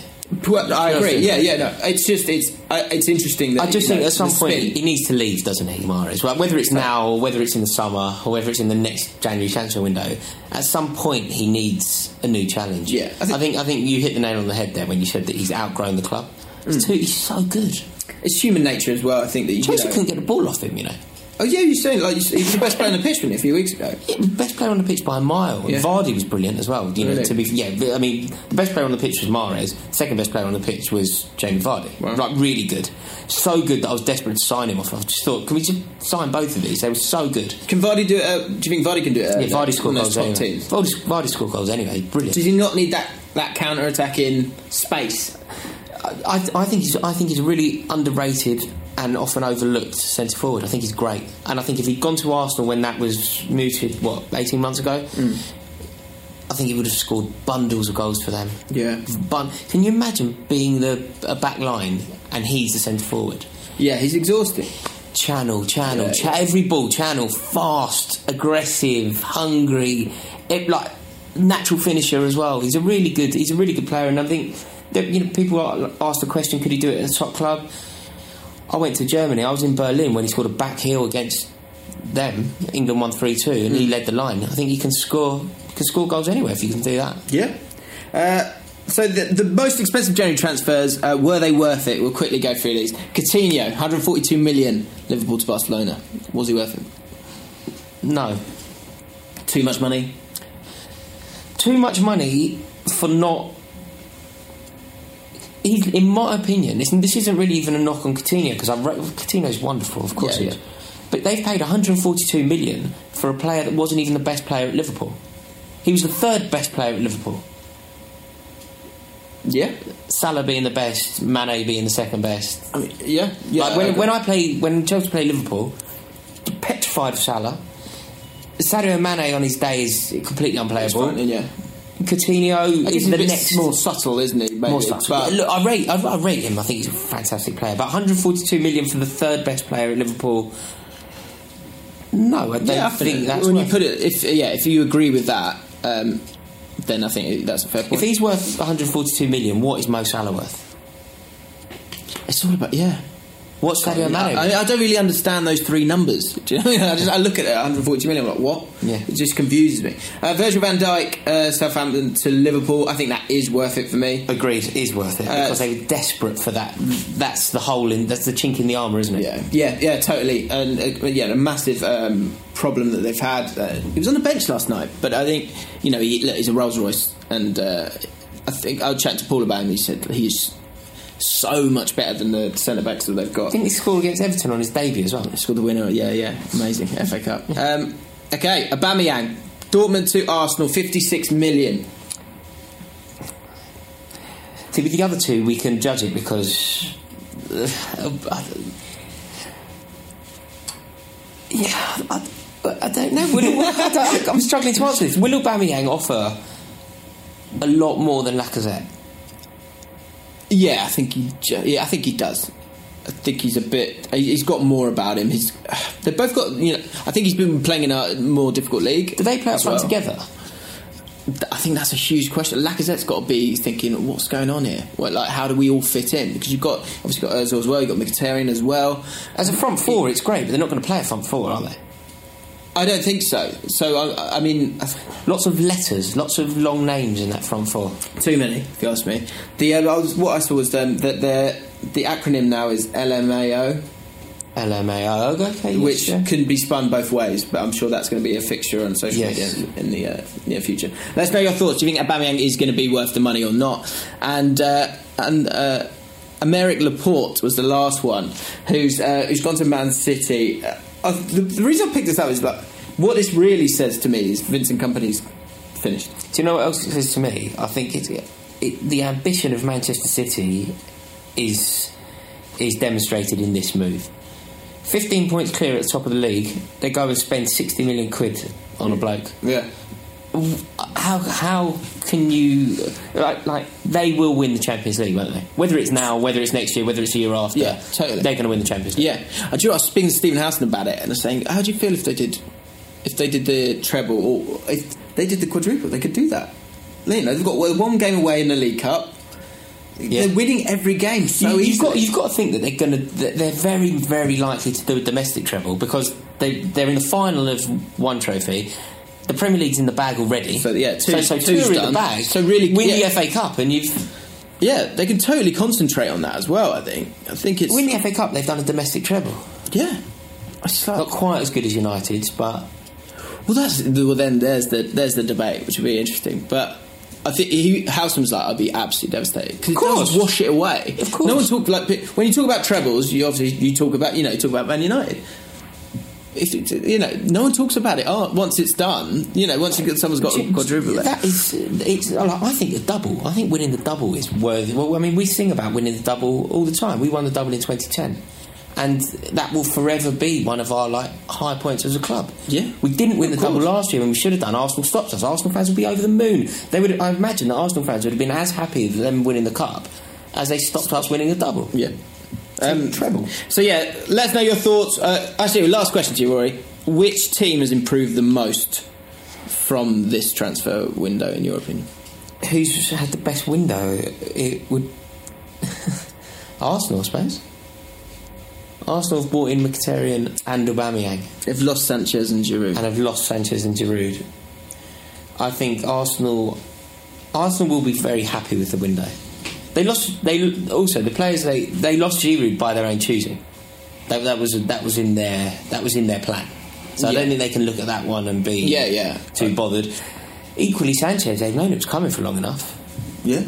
Well, I agree. Yeah, yeah. No, it's just it's uh, it's interesting that I just think know, at some point spin. he needs to leave, doesn't he, Mahrez? Well, whether it's now or whether it's in the summer or whether it's in the next January transfer window, at some point he needs a new challenge. Yeah, I I think- think I think, you hit the nail on the head there when you said that he's outgrown the club. Mm. He's, too, he's so good. It's human nature as well. I think that you, Chelsea know, couldn't get the ball off him, you know. Oh yeah, you're saying like he was the best player on the pitch wasn't he, a few weeks ago. Yeah, best player on the pitch by a mile. Yeah. Vardy was brilliant as well. You know, Really? to be yeah, I mean, the best player on the pitch was Mahrez. Second best player on the pitch was Jamie Vardy. Wow. Like really good, so good that I was desperate to sign him off. I just thought, can we just sign both of these? They were so good. Can Vardy do it? Uh, do you think Vardy can do it? Uh, Yeah, Vardy on scored goals anyway. teams. Vardy, Vardy scored goals anyway. Brilliant. Does he not need that that counter attacking space? I, I think he's I think he's a really underrated and often overlooked centre forward. I think he's great, and I think if he'd gone to Arsenal when that was mooted, what eighteen months ago, mm. I think he would have scored bundles of goals for them. Yeah. Bun- Can you imagine being the a back line and he's the centre forward? Yeah, he's exhausting. Channel, channel, Yeah, cha- every ball, channel, fast, aggressive, hungry, it, like natural finisher as well. He's a really good, he's a really good player, and I think that, you know people are- ask the question, could he do it at a top club? I went to Germany. I was in Berlin when he scored a back heel against them. England won three two, and he Mm. led the line. I think he can score can score goals anywhere if you can do that. Yeah. Uh, so the, the most expensive January transfers uh, were they worth it? We'll quickly go through these. Coutinho, 142 million, Liverpool to Barcelona. Was he worth it? No, Too much money. too much money for not. In my opinion, this, this isn't really even a knock on Coutinho because I've re- Coutinho's wonderful, of course Yeah, he is. yeah. But they've paid 142 million for a player that wasn't even the best player at Liverpool. He was the third best player at Liverpool. Yeah. Salah being the best, Mane being the second best. I mean, yeah. Yeah. like when, agree. when I play, when Chelsea play Liverpool, petrified of Salah. Sadio Mane on his day is completely unplayable. Yeah. Coutinho I is the he's a bit next more subtle, isn't he? Maybe? more stuff. But Look, I rate, I, I rate him. I think he's a fantastic player. But 142 million for the third best player at Liverpool. No, I don't yeah, I think that's when you put it. If yeah, if you agree with that, um, then I think that's a fair point. If he's worth 142 million, what is Mo Salah worth? it's all about yeah. What's Sadio Mane? I, I don't really understand those three numbers. Do you know? I, mean? I just I look at it, 140 million. I'm like, what? Yeah. it just confuses me. Uh, Virgil Van Dijk, uh, Southampton to Liverpool. I think that is worth it for me. Agreed, it is worth it Uh, because they were desperate for that. That's the hole in. That's the chink in the armour, isn't it? Yeah, yeah, yeah, totally. And uh, yeah, a massive um, problem that they've had. Uh, he was on the bench last night, but I think you know he, look, he's a Rolls Royce, and uh, I think I will chat to Paul about him. He said he's so much better than the centre backs that they've got. I think he scored against Everton on his debut as well. He Scored the winner. Yeah, yeah, amazing FA Cup. Um, okay, Aubameyang, Dortmund to Arsenal, fifty-six million. See, with the other two, we can judge it because. uh, yeah, I, I don't know. Will, I I'm struggling to answer this. Will Aubameyang offer a lot more than Lacazette? Yeah, I think he. Yeah, I think he does. I think he's a bit. He's got more about him. He's. They've both got. You know, I think he's been playing in a more difficult league. Do they play up as front well. together? I think that's a huge question. Lacazette's got to be thinking, what's going on here? Well, like, how do we all fit in? Because you've got obviously got Özil as well. You've got Mkhitaryan as well. As a front four, it's great, but they're not going to play a front four, are they? I don't think so. So I, I mean, Lots of letters, lots of long names in that front four. too many, if you ask me. The uh, I was, what I saw was um, that the the acronym now is LMAO, LMAO, okay, yes, which yeah. can be spun both ways. But I'm sure that's going to be a fixture on social Yes. media in the uh, near future. Let's know your thoughts. Do you think Aubameyang is going to be worth the money or not? And uh, and. Uh, Aymeric Laporte was the last one who's uh, who's gone to Man City. Uh, the, the reason I picked this up is that what this really says to me is Vincent Kompany's finished. Do you know what else it says to me? I think it's it, the ambition of Manchester City is is demonstrated in this move. Fifteen points clear at the top of the league. They go and spend sixty million quid on a bloke. Yeah, How how can you like like they will win the Champions League, won't they? Whether it's now, whether it's next year, whether it's the year after, Yeah, totally. they're going to win the Champions League. yeah. I do. you know, I was speaking to Stephen Housen about it, and I was saying, how do you feel if they did if they did the treble or if they did the quadruple? They could do that. You know, they've got one game away in the League Cup. Yeah. They're winning every game so you, have got you've got to think that they're going to they're very very likely to do a domestic treble because they they're in the final of one trophy. The Premier League's in the bag already. So, yeah, two- so, so two two's are in done. the bag. So really- win yeah. the FA Cup and you've yeah, they can totally concentrate on that as well. I think. I think it's win the FA Cup. They've done a domestic treble. yeah. It's like, Not quite as good as United's, but Well, that's well. Then there's the there's the debate, which would be interesting. But I think he, Houseman's like, I'd be absolutely devastated because it does wash it away. Of course. no one talk like when you talk about trebles. You obviously you talk about you know you talk about Man United. If it, you know, no one talks about it. Oh, once it's done, you know, once you get, someone's got a quadruple. That is, it's. like, I think the double. I think winning the double is worthy. Well, I mean, we sing about winning the double all the time. We won the double in 2010, and that will forever be one of our like high points as a club. Yeah. we didn't win the double last year, and we should have done. Arsenal stopped us. Arsenal fans would be over the moon. They would. I imagine that Arsenal fans would have been as happy with them winning the cup as they stopped us winning the double. Yeah. Um, treble. So yeah, let us know your thoughts. Uh, actually, last question to you, Rory. Which team has improved the most from this transfer window, in your opinion? Who's had the best window? It would Arsenal, I suppose. Arsenal have bought in Mkhitaryan and Aubameyang, They've lost Sanchez and Giroud. and have lost Sanchez and Giroud. I think Arsenal, Arsenal will be very happy with the window. They lost. They also the players they they lost Giroud by their own choosing. That, that was that was in their that was in their plan. So I don't think they can look at that one and be Yeah, yeah. too bothered. Equally, Sanchez they've known it was coming for long enough. yeah.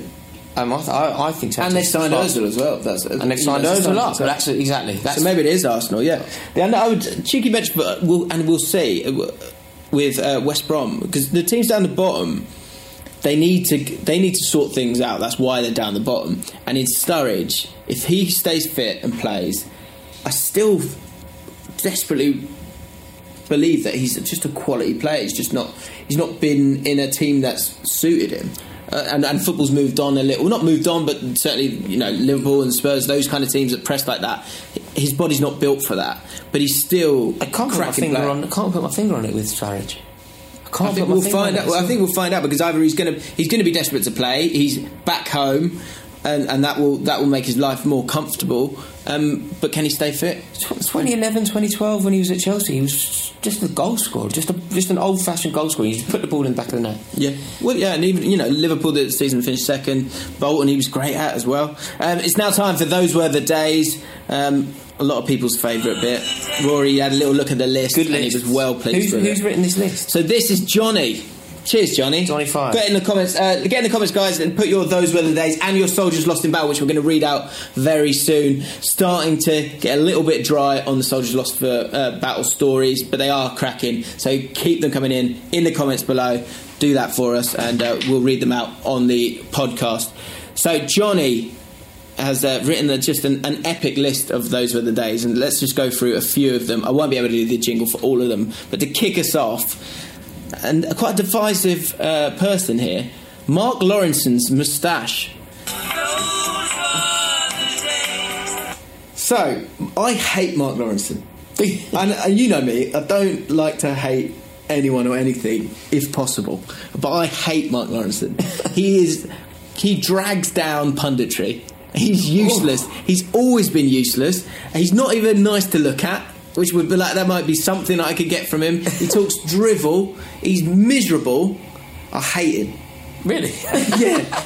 Um, I, th- I, I think Sanchez And they signed Ozil as well. That's, and they've signed Ozil up. So that's exactly. That's so maybe it is Arsenal, yeah. The, and I would cheeky bench, but we'll, and we'll see uh, with uh, West Brom because the teams down the bottom, they need to they need to sort things out. That's why they're down the bottom. And in Sturridge, if he stays fit and plays, I still desperately believe that he's just a quality player. He's just not. He's not been in a team that's suited him. Uh, and, and football's moved on a little. Well, not moved on, but certainly you know Liverpool and Spurs, those kind of teams that press like that. His body's not built for that, but he's still. I can't put my finger player. on. I can't put my finger on it with Sturridge. I can't I think we'll find out. Well, I think we'll find out because either he's going to he's going to be desperate to play. He's back home, and, and that will that will make his life more comfortable. Um, but can he stay fit? 2011, 2012, when he was at Chelsea, he was just a goal scorer, just a, just an old-fashioned goal scorer. He just put the ball in the back of the net. Yeah, well, yeah, and even you know Liverpool the season finished second. Bolton he was great at as well. Um, it's now time for those were the days. Um, a lot of people's favourite bit. Rory had a little look at the list, Good and he was well pleased Who's, who's it. written this list? So this is Johnny. Cheers, Johnny. Johnny Five. Get in the comments. Uh, get in the comments, guys, and put your those were the days and your soldiers lost in battle, which we're going to read out very soon. Starting to get a little bit dry on the soldiers lost for uh, battle stories, but they are cracking. So keep them coming in in the comments below. Do that for us, and uh, we'll read them out on the podcast. So Johnny has uh, written a, just an, an epic list of those were the days, and let's just go through a few of them. I won't be able to do the jingle for all of them, but to kick us off, and a quite a divisive uh, person here, Mark Lawrenson's moustache. So I hate Mark Lawrenson, and, and you know me, I don't like to hate anyone or anything if possible, but I hate Mark Lawrenson. he is he drags down punditry. He's useless. He's always been useless. He's not even nice to look at. Which would be like that might be something I could get from him. He talks drivel. He's miserable. I hate him. Really? yeah.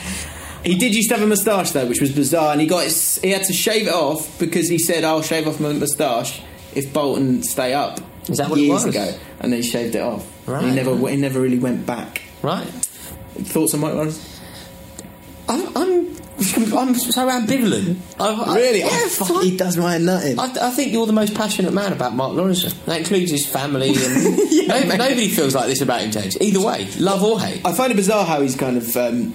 He did used to have a moustache though, which was bizarre, and he got his, he had to shave it off because he said, "I'll shave off my moustache if Bolton stay up." Is that what it years was? ago? And then he shaved it off. Right. He never he never really went back. right. Thoughts on Mike Lawrence? I'm, I'm, I'm so ambivalent. I, I- Really? yeah, oh, fuck, he does my nutting. I, I think you're the most passionate man about Mark Lawrenson. That includes his family, and Yeah, no- nobody feels like this about him, James. Either way, love or hate. I find it bizarre how he's kind of um,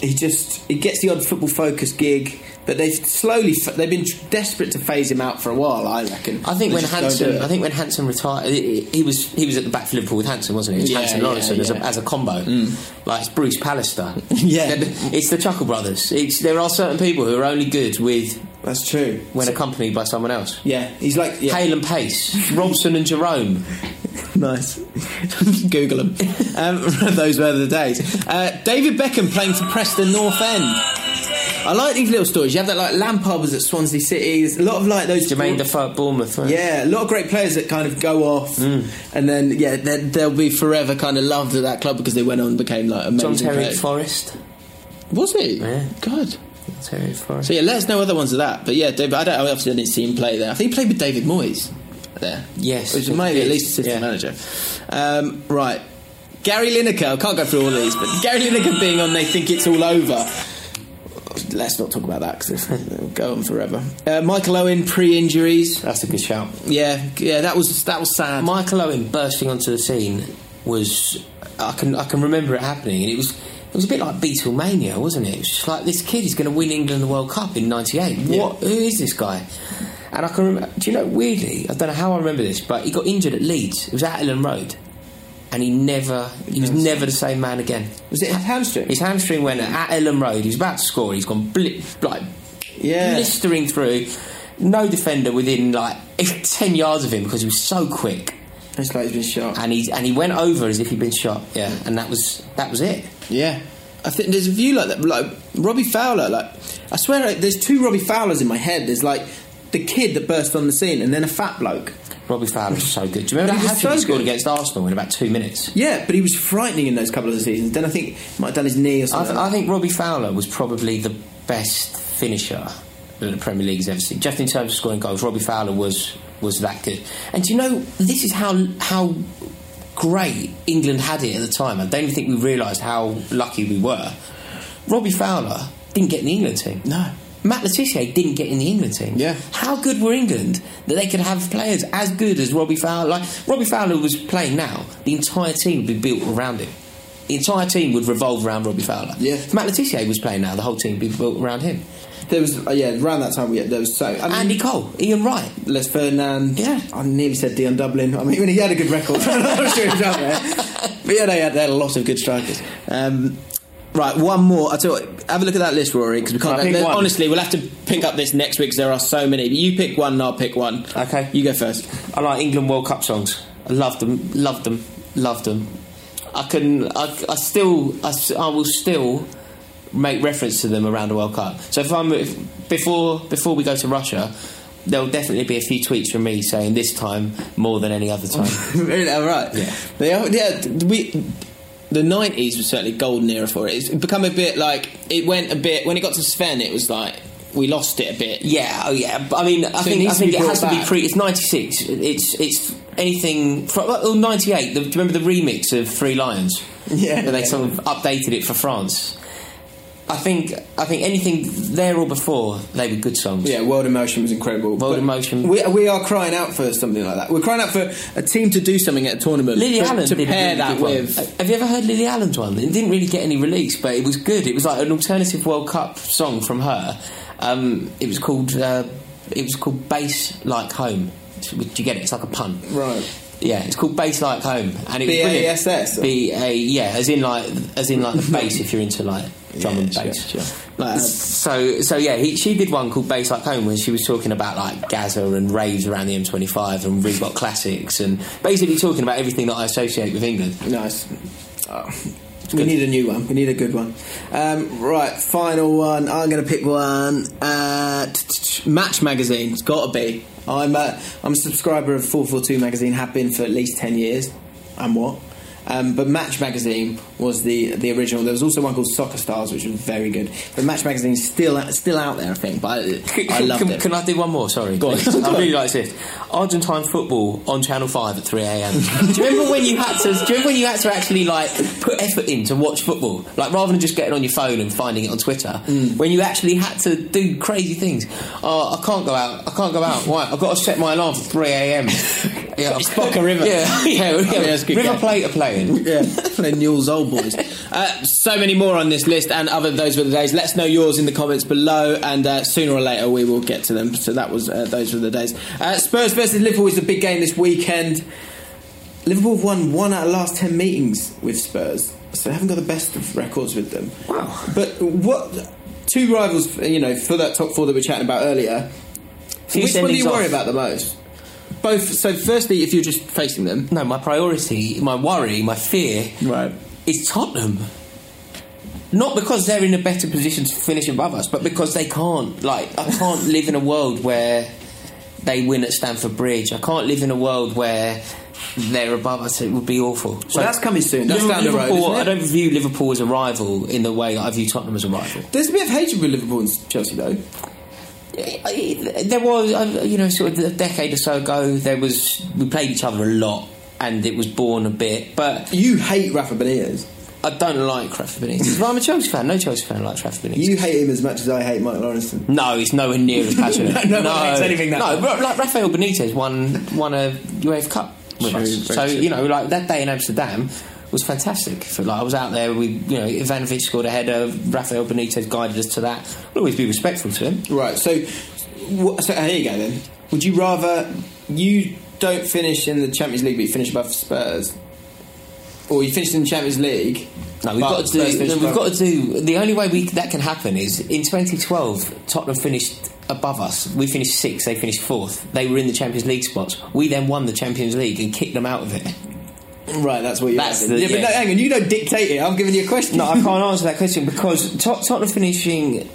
he just he gets the odd football focus gig, but they've slowly they've been desperate to phase him out for a while. I reckon. I think They when Hansen. I think when Hansen retired, he was he was at the back for Liverpool with Hansen, wasn't he? It was Yeah, Hansen yeah, Lawrenson as, a, yeah. Mm. as a combo, like it's Bruce Pallister. Yeah. it's the Chuckle Brothers. It's, there are certain people who are only good with that's true. when accompanied by someone else. Yeah, he's like yeah. Hale and Pace, Robson and Jerome. Nice. Google them. Um, those were the days. Uh, David Beckham playing for Preston North End. I like these little stories. You have that like Lampard was at Swansea City. There's a lot of like those. Jermaine Defoe at Bournemouth. right? Yeah, a lot of great players that kind of go off, Mm. and then yeah, they'll be forever kind of loved at that club because they went on and became like amazing. John Terry players. Forest. Was he? Yeah. God. Terry at Forest. So yeah, let us know other ones of that. But yeah, David, I don't. I obviously didn't see him play there. I think he played with David Moyes there. Yes, which maybe at least assistant Yeah. manager. Um, right, Gary Lineker. I can't go through all these, but Gary Lineker being on, they think it's all over. Let's not talk about that because it'll go on forever. Uh, Michael Owen pre-injuries. That's a good shout. Yeah, yeah, that was that was sad. Michael Owen bursting onto the scene was I can I can remember it happening and it was it was a bit like Beatlemania, wasn't it? It was just like this kid is going to win England the World Cup in '98. What? Who is this guy? And I can remember. Do you know? Weirdly, I don't know how I remember this, but he got injured at Leeds. It was at Elland Road, and he never he was never the same man again. was it his hamstring? His hamstring went at Elland Road. He was about to score. He's gone blip, like Yeah. blistering through. No defender within like ten yards of him because he was so quick It's like he's been shot. and he and he went over as if he'd been shot. Yeah, and that was that was it. Yeah. I think there's a view like that. Like Robbie Fowler. Like I swear, there's two Robbie Fowlers in my head. There's like the kid that burst on the scene, and then a fat bloke. Robbie Fowler was so good. Do you remember He that hat trick he scored good. against Arsenal in about two minutes? Yeah, but he was frightening in those couple of seasons. Then I think he might have done his knee or I, something. th- I think Robbie Fowler was probably the best finisher that the Premier League League's ever seen. Just in terms of scoring goals, Robbie Fowler was was that good. And do you know this is how how great England had it at the time. I don't even think we realised how lucky we were. Robbie Fowler didn't get in the England team. no. Matt Le Tissier didn't get in the England team. Yeah. How good were England that they could have players as good as Robbie Fowler? Like Robbie Fowler was playing now, the entire team would be built around him. The entire team would revolve around Robbie Fowler. Yeah. If Matt Le Tissier was playing now, the whole team would be built around him. There was uh, yeah around that time. Yeah, there was so I mean, Andy Cole, Ian Wright. Les Ferdinand. Yeah. I nearly said Dion Dublin. I mean, he had a good record. I'm not sure out there. But yeah, they had, they had a lot of good strikers. Um, right, one more. I tell you what, have a look at that list, Rory, because we can't. Can pick one? honestly, we'll have to pick up this next week because there are so many. But you pick one, and I'll pick one. Okay. You go first. I like England World Cup songs. I love them, Love them, Love them. I can, I, I still, I, I will still make reference to them around the World Cup. So if I'm if, before before we go to Russia, there'll definitely be a few tweets from me saying this time more than any other time. All right. Yeah. They are, yeah. We. The nineties was certainly golden era for it. It's become a bit like it went a bit when it got to Sven. It was like we lost it a bit. Yeah, oh yeah. I mean, I So think I think it has to be back. pre. It's ninety six. It's it's anything from well, ninety eight. Do you remember the remix of Three Lions? Yeah. where they sort of updated it for France. I think I think anything there or before they were good songs. Yeah, World Emotion was incredible. World But Emotion. We, we are crying out for something like that. We're crying out for a team to do something at a tournament. Lily to, Allen to did a pair that good one. Have you ever heard Lily Allen's one? It didn't really get any release, but it was good. It was like an alternative World Cup song from her. Um, it was called uh, it was called Bass Like Home. Do you get it? It's like a pun. Right. Yeah, it's called Bass Like Home, and it was. B-A-S-S? B A yeah, as in like as in like the bass if you're into like drum and bass. sure, sure. Like, uh, So so yeah, he, she did one called Bass Like Home when she was talking about like Gaza and raves around the M25 and Reebok classics and basically talking about everything that I associate with England. Nice. Oh, we need a new one. We need a good one. Um, right, final one. I'm going to pick one. Uh, t- t- t- Match magazine. It's got to be. I'm a, I'm a subscriber of 442 magazine. Have been for at least ten years. And what? Um, but Match magazine was the the original. There was also one called Soccer Stars, which was very good. But Match magazine's still still out there, I think. But I, I loved can, it. can I do one more? Sorry, Go on. I really like this. Argentine football on Channel Five at three a.m. do you remember when you had to? Do you remember when you had to actually like put effort in to watch football, like rather than just getting on your phone and finding it on Twitter? Mm. When you actually had to do crazy things. Oh, I can't go out. I can't go out. Why? I've got to set my alarm for three a.m. Yeah, It's Boca River. Yeah, yeah, yeah. good River game. Plate are playing. Yeah, playing Newell's old boys. Uh, so many more on this list, and other those were the days. Let us know yours in the comments below, and uh, sooner or later we will get to them. So that was uh, those were the days. Uh, Spurs versus Liverpool is the big game this weekend. Liverpool have won one out of the last ten meetings with Spurs, so they haven't got the best of records with them. Wow. But what two rivals, you know, for that top four that we were chatting about earlier? Which one do you sendings worry off. about the most? Both. So, firstly, if you're just facing them, No, my priority, my worry, my fear right? is Tottenham. Not because they're in a better position to finish above us, but because they can't. Like, I can't live in a world where they win at Stamford Bridge. I can't live in a world where they're above us. It would be awful. So that's coming soon. That's down the road, Liverpool- isn't it? I don't view Liverpool as a rival in the way that I view Tottenham as a rival. There's a bit of hatred with Liverpool and Chelsea, though. There was, uh, you know, sort of a decade or so ago, there was we played each other a lot, and it was born a bit. But You hate Rafa Benitez. I don't like Rafa Benitez. I'm a Chelsea fan. No Chelsea fan likes Rafa Benitez. You hate him as much as I hate Mike Lawrenson. No, it's nowhere near as passionate. No one hates anything that No, much. like Rafael Benitez won won a UEFA Cup with True, us. So true. you know, like that day in Amsterdam was fantastic. For, like I was out there, we you know Ivanovic scored a header. Rafael Benitez guided us to that. We'll always be respectful to him. Right, so, wh- so here you go then. Would you rather you don't finish in the Champions League but you finish above Spurs? Or you finish in the Champions League? No, we've got to do. finish We've got to do. The only way we that can happen is in 2012. Tottenham finished above us. We finished sixth. They finished fourth. They were in the Champions League spots. We then won the Champions League and kicked them out of it. Right, that's what you're That's the- yeah, but no, hang on, you don't dictate it. I'm giving you a question. No, I can't answer that question because Tot- Tottenham finishing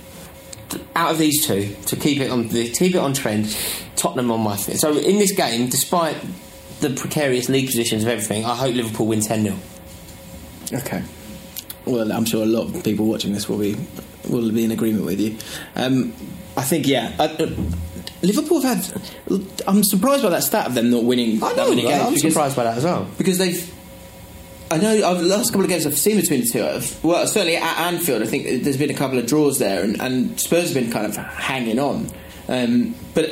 out of these two to keep it on the keep it on trend. Tottenham on my fit. So in this game, despite the precarious league positions of everything, I hope Liverpool win ten 0 Okay. Well, I'm sure a lot of people watching this will be will be in agreement with you. Um, I think, yeah. I, uh, Liverpool have had. I'm surprised by that stat of them not winning I that know. many games. I'm because- surprised by that as well. because they've. I know I've, the last couple of games I've seen between the two. I've, well, certainly at Anfield, I think there's been a couple of draws there, and, and Spurs have been kind of hanging on. Um, but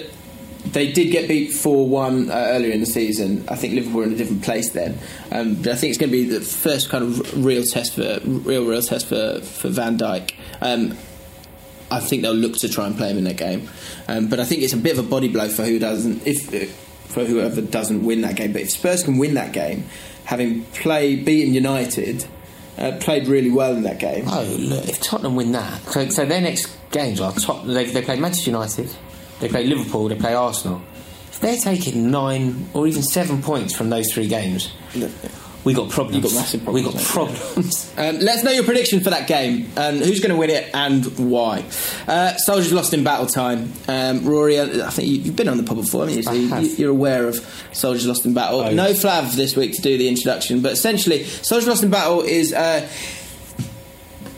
they did get beat four one uh, earlier in the season. I think Liverpool were in a different place then. Um, but I think it's going to be the first kind of real test for real real test for for Van Dijk. Um, I think they'll look to try and play him in that game. Um, but I think it's a bit of a body blow for who doesn't if for whoever doesn't win that game. But if Spurs can win that game, having played beaten United, uh, played really well in that game. Oh, look, if Tottenham win that, so, so their next games are top. They, they play Manchester United, they play Liverpool, they play Arsenal. If they're taking nine or even seven points from those three games, we got problems. You got massive problems. We got problems. Um, let's know your prediction for that game and who's going to win it and why. Uh, Soldiers lost in battle time. Um, Rory, I think you, you've been on the pod before, haven't you? So you, have. you're aware of Soldiers lost in battle. Oh, no yes. Flav this week to do the introduction, but essentially, Soldiers lost in battle is uh,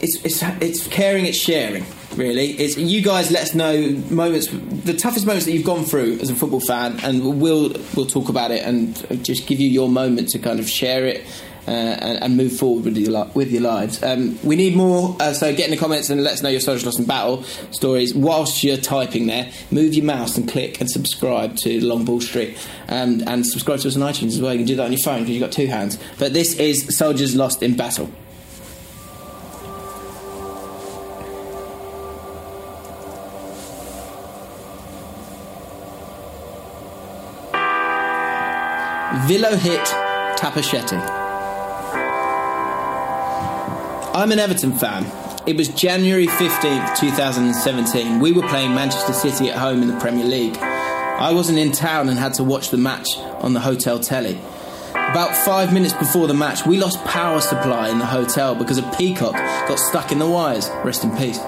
it's, it's it's caring, it's sharing. Really, it's you guys. Let us know moments, the toughest moments that you've gone through as a football fan, and we'll we'll talk about it and just give you your moment to kind of share it uh, and, and move forward with your with your lives. Um, we need more, uh, so get in the comments and let us know your social lost and battle stories whilst you're typing there. Move your mouse and click and subscribe to Long Ball Street, um, and subscribe to us on iTunes as well. You can do that on your phone because you've got two hands. But this is Soldiers Lost in Battle. Villo hit Tapachetti. I'm an Everton fan. It was January 15th, 2017. We were playing Manchester City at home in the Premier League. I wasn't in town and had to watch the match on the hotel telly. About five minutes before the match, we lost power supply in the hotel because a peacock got stuck in the wires. Rest in peace.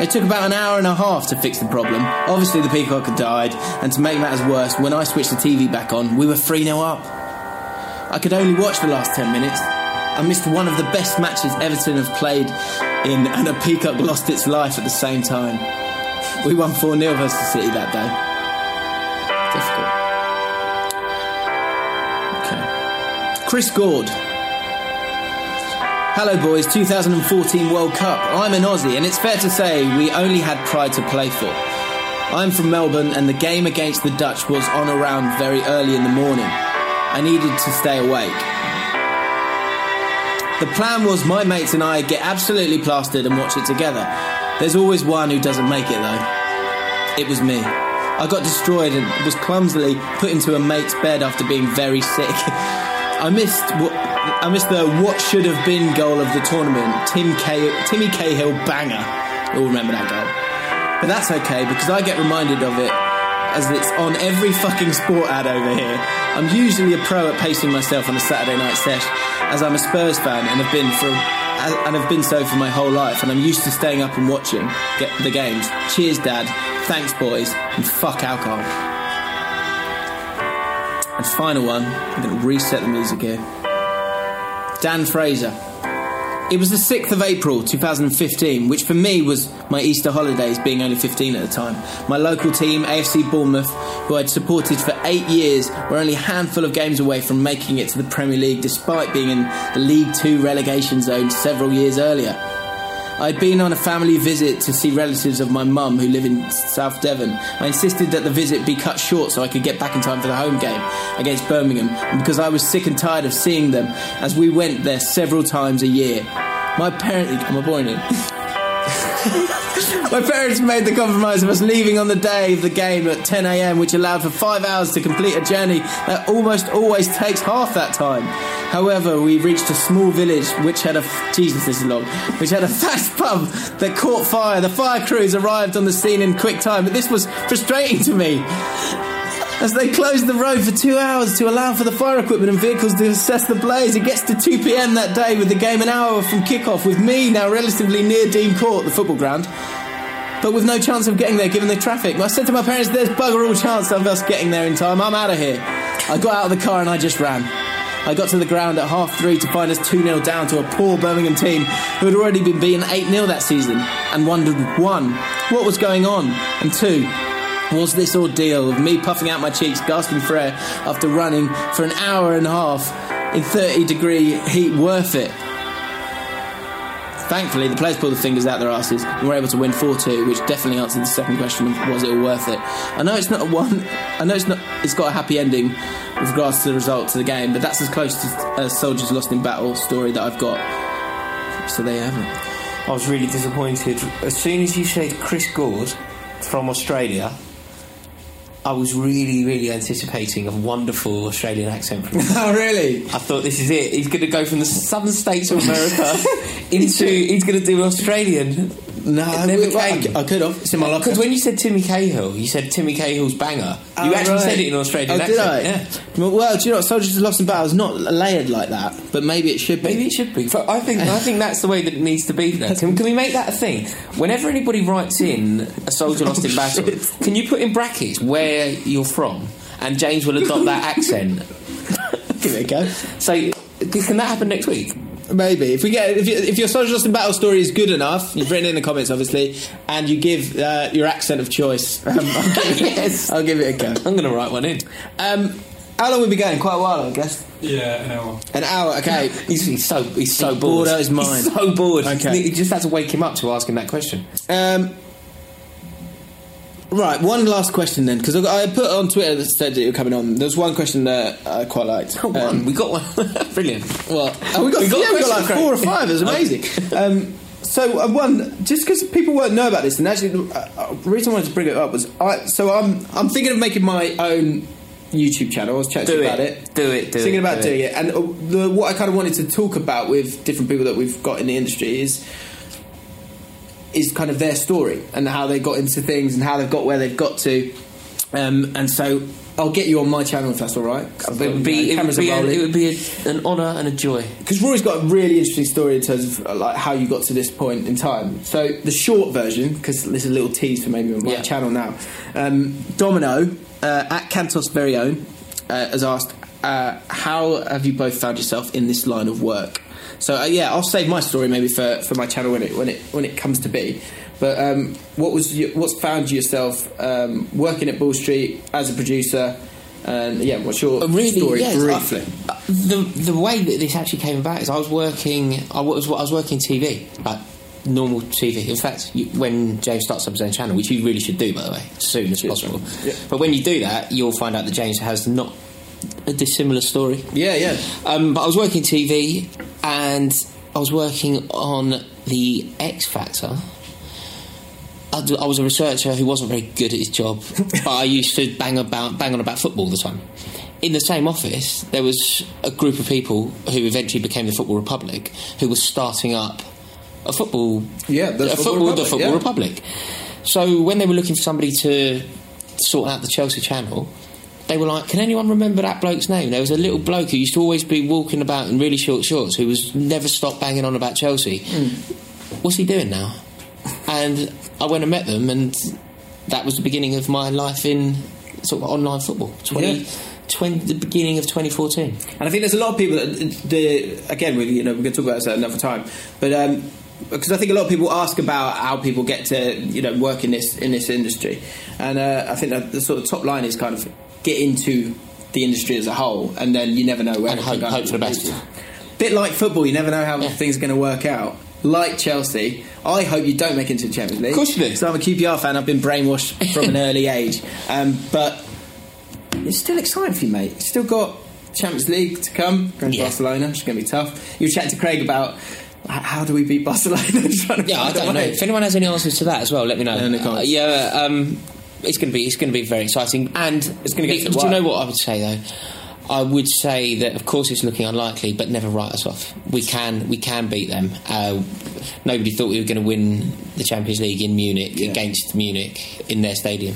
It took about an hour and a half to fix the problem. Obviously, the peacock had died, and to make matters worse, when I switched the TV back on, we were 3 0 up. I could only watch the last 10 minutes. I missed one of the best matches Everton have played in, and a peacock lost its life at the same time. We won 4 0 versus City that day. Difficult. Okay. Chris Gord. Hello, boys. 2014 World Cup. I'm an Aussie, and it's fair to say we only had pride to play for. I'm from Melbourne, and the game against the Dutch was on around very early in the morning. I needed to stay awake. The plan was my mates and I get absolutely plastered and watch it together. There's always one who doesn't make it though. It was me. I got destroyed and was clumsily put into a mate's bed after being very sick. I missed what I missed the what should have been goal of the tournament, Tim Cah- Timmy Cahill banger. You'll remember that goal. But that's okay because I get reminded of it as it's on every fucking sport ad over here. I'm usually a pro at pacing myself on a Saturday night sesh, as I'm a Spurs fan and have been for and have been so for my whole life, and I'm used to staying up and watching get the games. Cheers, Dad. Thanks, boys, and fuck alcohol. And final one, I'm going to reset the music here. Dan Fraser. It was the 6th of April 2015, which for me was my Easter holidays, being only 15 at the time. My local team, AFC Bournemouth, who I'd supported for eight years, were only a handful of games away from making it to the Premier League despite being in the League Two relegation zone several years earlier. I'd been on a family visit to see relatives of my mum who live in South Devon. I insisted that the visit be cut short so I could get back in time for the home game against Birmingham, because I was sick and tired of seeing them as we went there several times a year. My parents, am I? My parents made the compromise of us leaving on the day of the game at 10 a.m., which allowed for five hours to complete a journey that almost always takes half that time. However, we reached a small village which had a Jesus, this is long, which had a fast pub that caught fire. The fire crews arrived on the scene in quick time, but this was frustrating to me. As they closed the road for two hours to allow for the fire equipment and vehicles to assess the blaze, it gets to 2 pm that day with the game an hour from kickoff, with me now relatively near Dean Court, the football ground but with no chance of getting there given the traffic. I said to my parents, there's bugger all chance of us getting there in time. I'm out of here. I got out of the car and I just ran. I got to the ground at half three to find us 2 0 down to a poor Birmingham team who had already been beaten 8 0 that season and wondered one, what was going on? And two, was this ordeal of me puffing out my cheeks, gasping for air after running for an hour and a half in 30 degree heat worth it? Thankfully, the players pulled the fingers out their asses and were able to win 4 2, which definitely answered the second question of was it all worth it. I know it's not a one, I know it's not, it's got a happy ending with regards to the result of the game, but that's as close to a Soldiers Lost in Battle story that I've got. So there you have it. I was really disappointed. As soon as you said Chris Gord from Australia, I was really, really anticipating a wonderful Australian accent from him. oh, really? I thought this is it. He's going to go from the southern states of America into he's going to do Australian. No, It never well, I, came. I could have. It's in my locker. Because when you said Timmy Cahill, you said Timmy Cahill's banger. You Oh, actually right. said it in Australian oh, accent. did I? Yeah. Well, do you know what? Soldiers of Lost in Battle is not layered like that, but maybe it should be. Maybe it should be. But I think I think that's the way that it needs to be. Now. Can, can we make that a thing? Whenever anybody writes in a soldier lost in oh, battle, Oh, shit. can you put in brackets where you're from? And James will adopt that accent. Give it a go. So can that happen next week? Maybe if we get if, you, if your Soldiers Lost in Battle story is good enough, you've written in the comments, obviously, and you give uh, your accent of choice. Um, I'll, give it, I'll give it a go. I'm going to write one in. Um, how long we be going? Quite a while, I guess. Yeah, an hour. An hour. Okay. He's, he's so he's so He's bored. bored out his mind. He's so bored. Okay. You just had to wake him up to ask him that question. Um, right, one last question then, because I I put on Twitter that said that you're coming on. There's one question that I quite liked. Oh, one. Um, we got one. Brilliant. well, oh, we got, We got yeah, we got like Craig. four or five. It was amazing. um, so uh, one, just because people won't know about this, and actually, uh, uh, the reason I wanted to bring it up was, I, so I'm I'm thinking of making my own YouTube channel. I was chatting to Do you it. about it. Do it, do thinking it, about do doing it. it, and uh, the, what I kind of wanted to talk about with different people that we've got in the industry is is kind of their story and how they got into things and how they've got where they've got to. Um, and so I'll get you on my channel if that's all right. It would be, it would be, a, it would be a, an honour and a joy. because Rory's got a really interesting story in terms of uh, like how you got to this point in time. So the short version, because this is a little tease for maybe on my Yeah. channel now. Um, Domino uh, at Cantos' very own uh, has asked, uh, "How have you both found yourself in this line of work?" So uh, yeah, I'll save my story maybe for, for my channel when it when it when it comes to be. But um, what was your, what's found yourself um, working at Ball Street as a producer? And yeah, what's your Uh, really, story yes, briefly? I- uh, the the way that this actually came about is I was working. I was I was working TV like normal TV. In fact, you, when James starts up his own channel, which you really should do by the way, as soon as possible. Yeah. But when you do that, you'll find out that James has not a dissimilar story. yeah, yeah. Um, but I was working TV and I was working on the X Factor. I, d- I was a researcher who wasn't very good at his job, but I used to bang about bang on about football all the time. In the same office, there was a group of people who eventually became the Football Republic, who was starting up a football, Yeah, the a Football football, the Football yeah. Republic. So when they were looking for somebody to sort out the Chelsea channel, they were like, "Can anyone remember that bloke's name?" There was a little bloke who used to always be walking about in really short shorts, who was never stopped banging on about Chelsea. What's he doing now? And I went and met them, and that was the beginning of my life in sort of online football. 20, Yeah. 20 the beginning of 2014. And I think there's a lot of people that the again we you know we're going to talk about this at another time, but um, because I think a lot of people ask about how people get to you know work in this in this industry, and uh, I think that the sort of top line is kind of get into the industry as a whole, and then you never know where And hope- hope for the best. Bit like football, you never know how Yeah. things are going to work out. Like Chelsea, I hope you don't make it into the Champions League. Of course you do. So I'm a QPR fan. I've been brainwashed from an early age, um, but it's still exciting for you, mate. You've still got Champions League to come. Going to Yeah. Barcelona, it's going to be tough. You were chatting to Craig about how do we beat Barcelona? Yeah, I don't know. If anyone has any answers to that as well, let me know. Yeah, in the comments. Uh, yeah, um, it's going to be it's going to be very exciting, and It's gonna get to Do you know what I would say though? I would say that of course it's looking unlikely, but never write us off. We can we can beat them. Uh, nobody thought we were going to win the Champions League in Munich Yeah. against Munich in their stadium,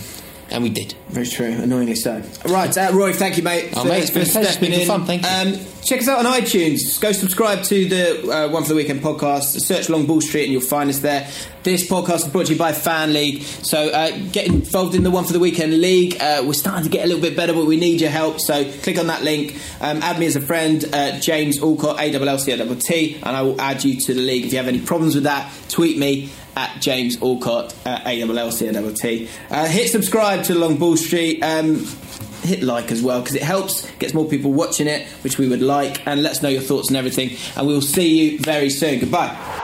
and we did. Very true, annoyingly so. Right, uh, Roy, thank you, mate. Oh, mate, it's been. It's been fun, thank you. Um, check us out on iTunes. Go subscribe to the uh, One for the Weekend podcast. Search Long Ball Street and you'll find us there. This podcast is brought to you by Fan League. So uh, get involved in the One for the Weekend League. Uh, we're starting to get a little bit better, but we need your help. So click on that link. Um, add me as a friend, uh, James Allcott, A-L-L-C-O-T, and I will add you to the league. If you have any problems with that, tweet me at James Allcott, uh, A-L-L-C-O-T. Uh, hit subscribe to Long Ball Street. Um, hit like as well because it helps, gets more people watching it, which we would like, and let us know your thoughts and everything. And we will see you very soon. Goodbye.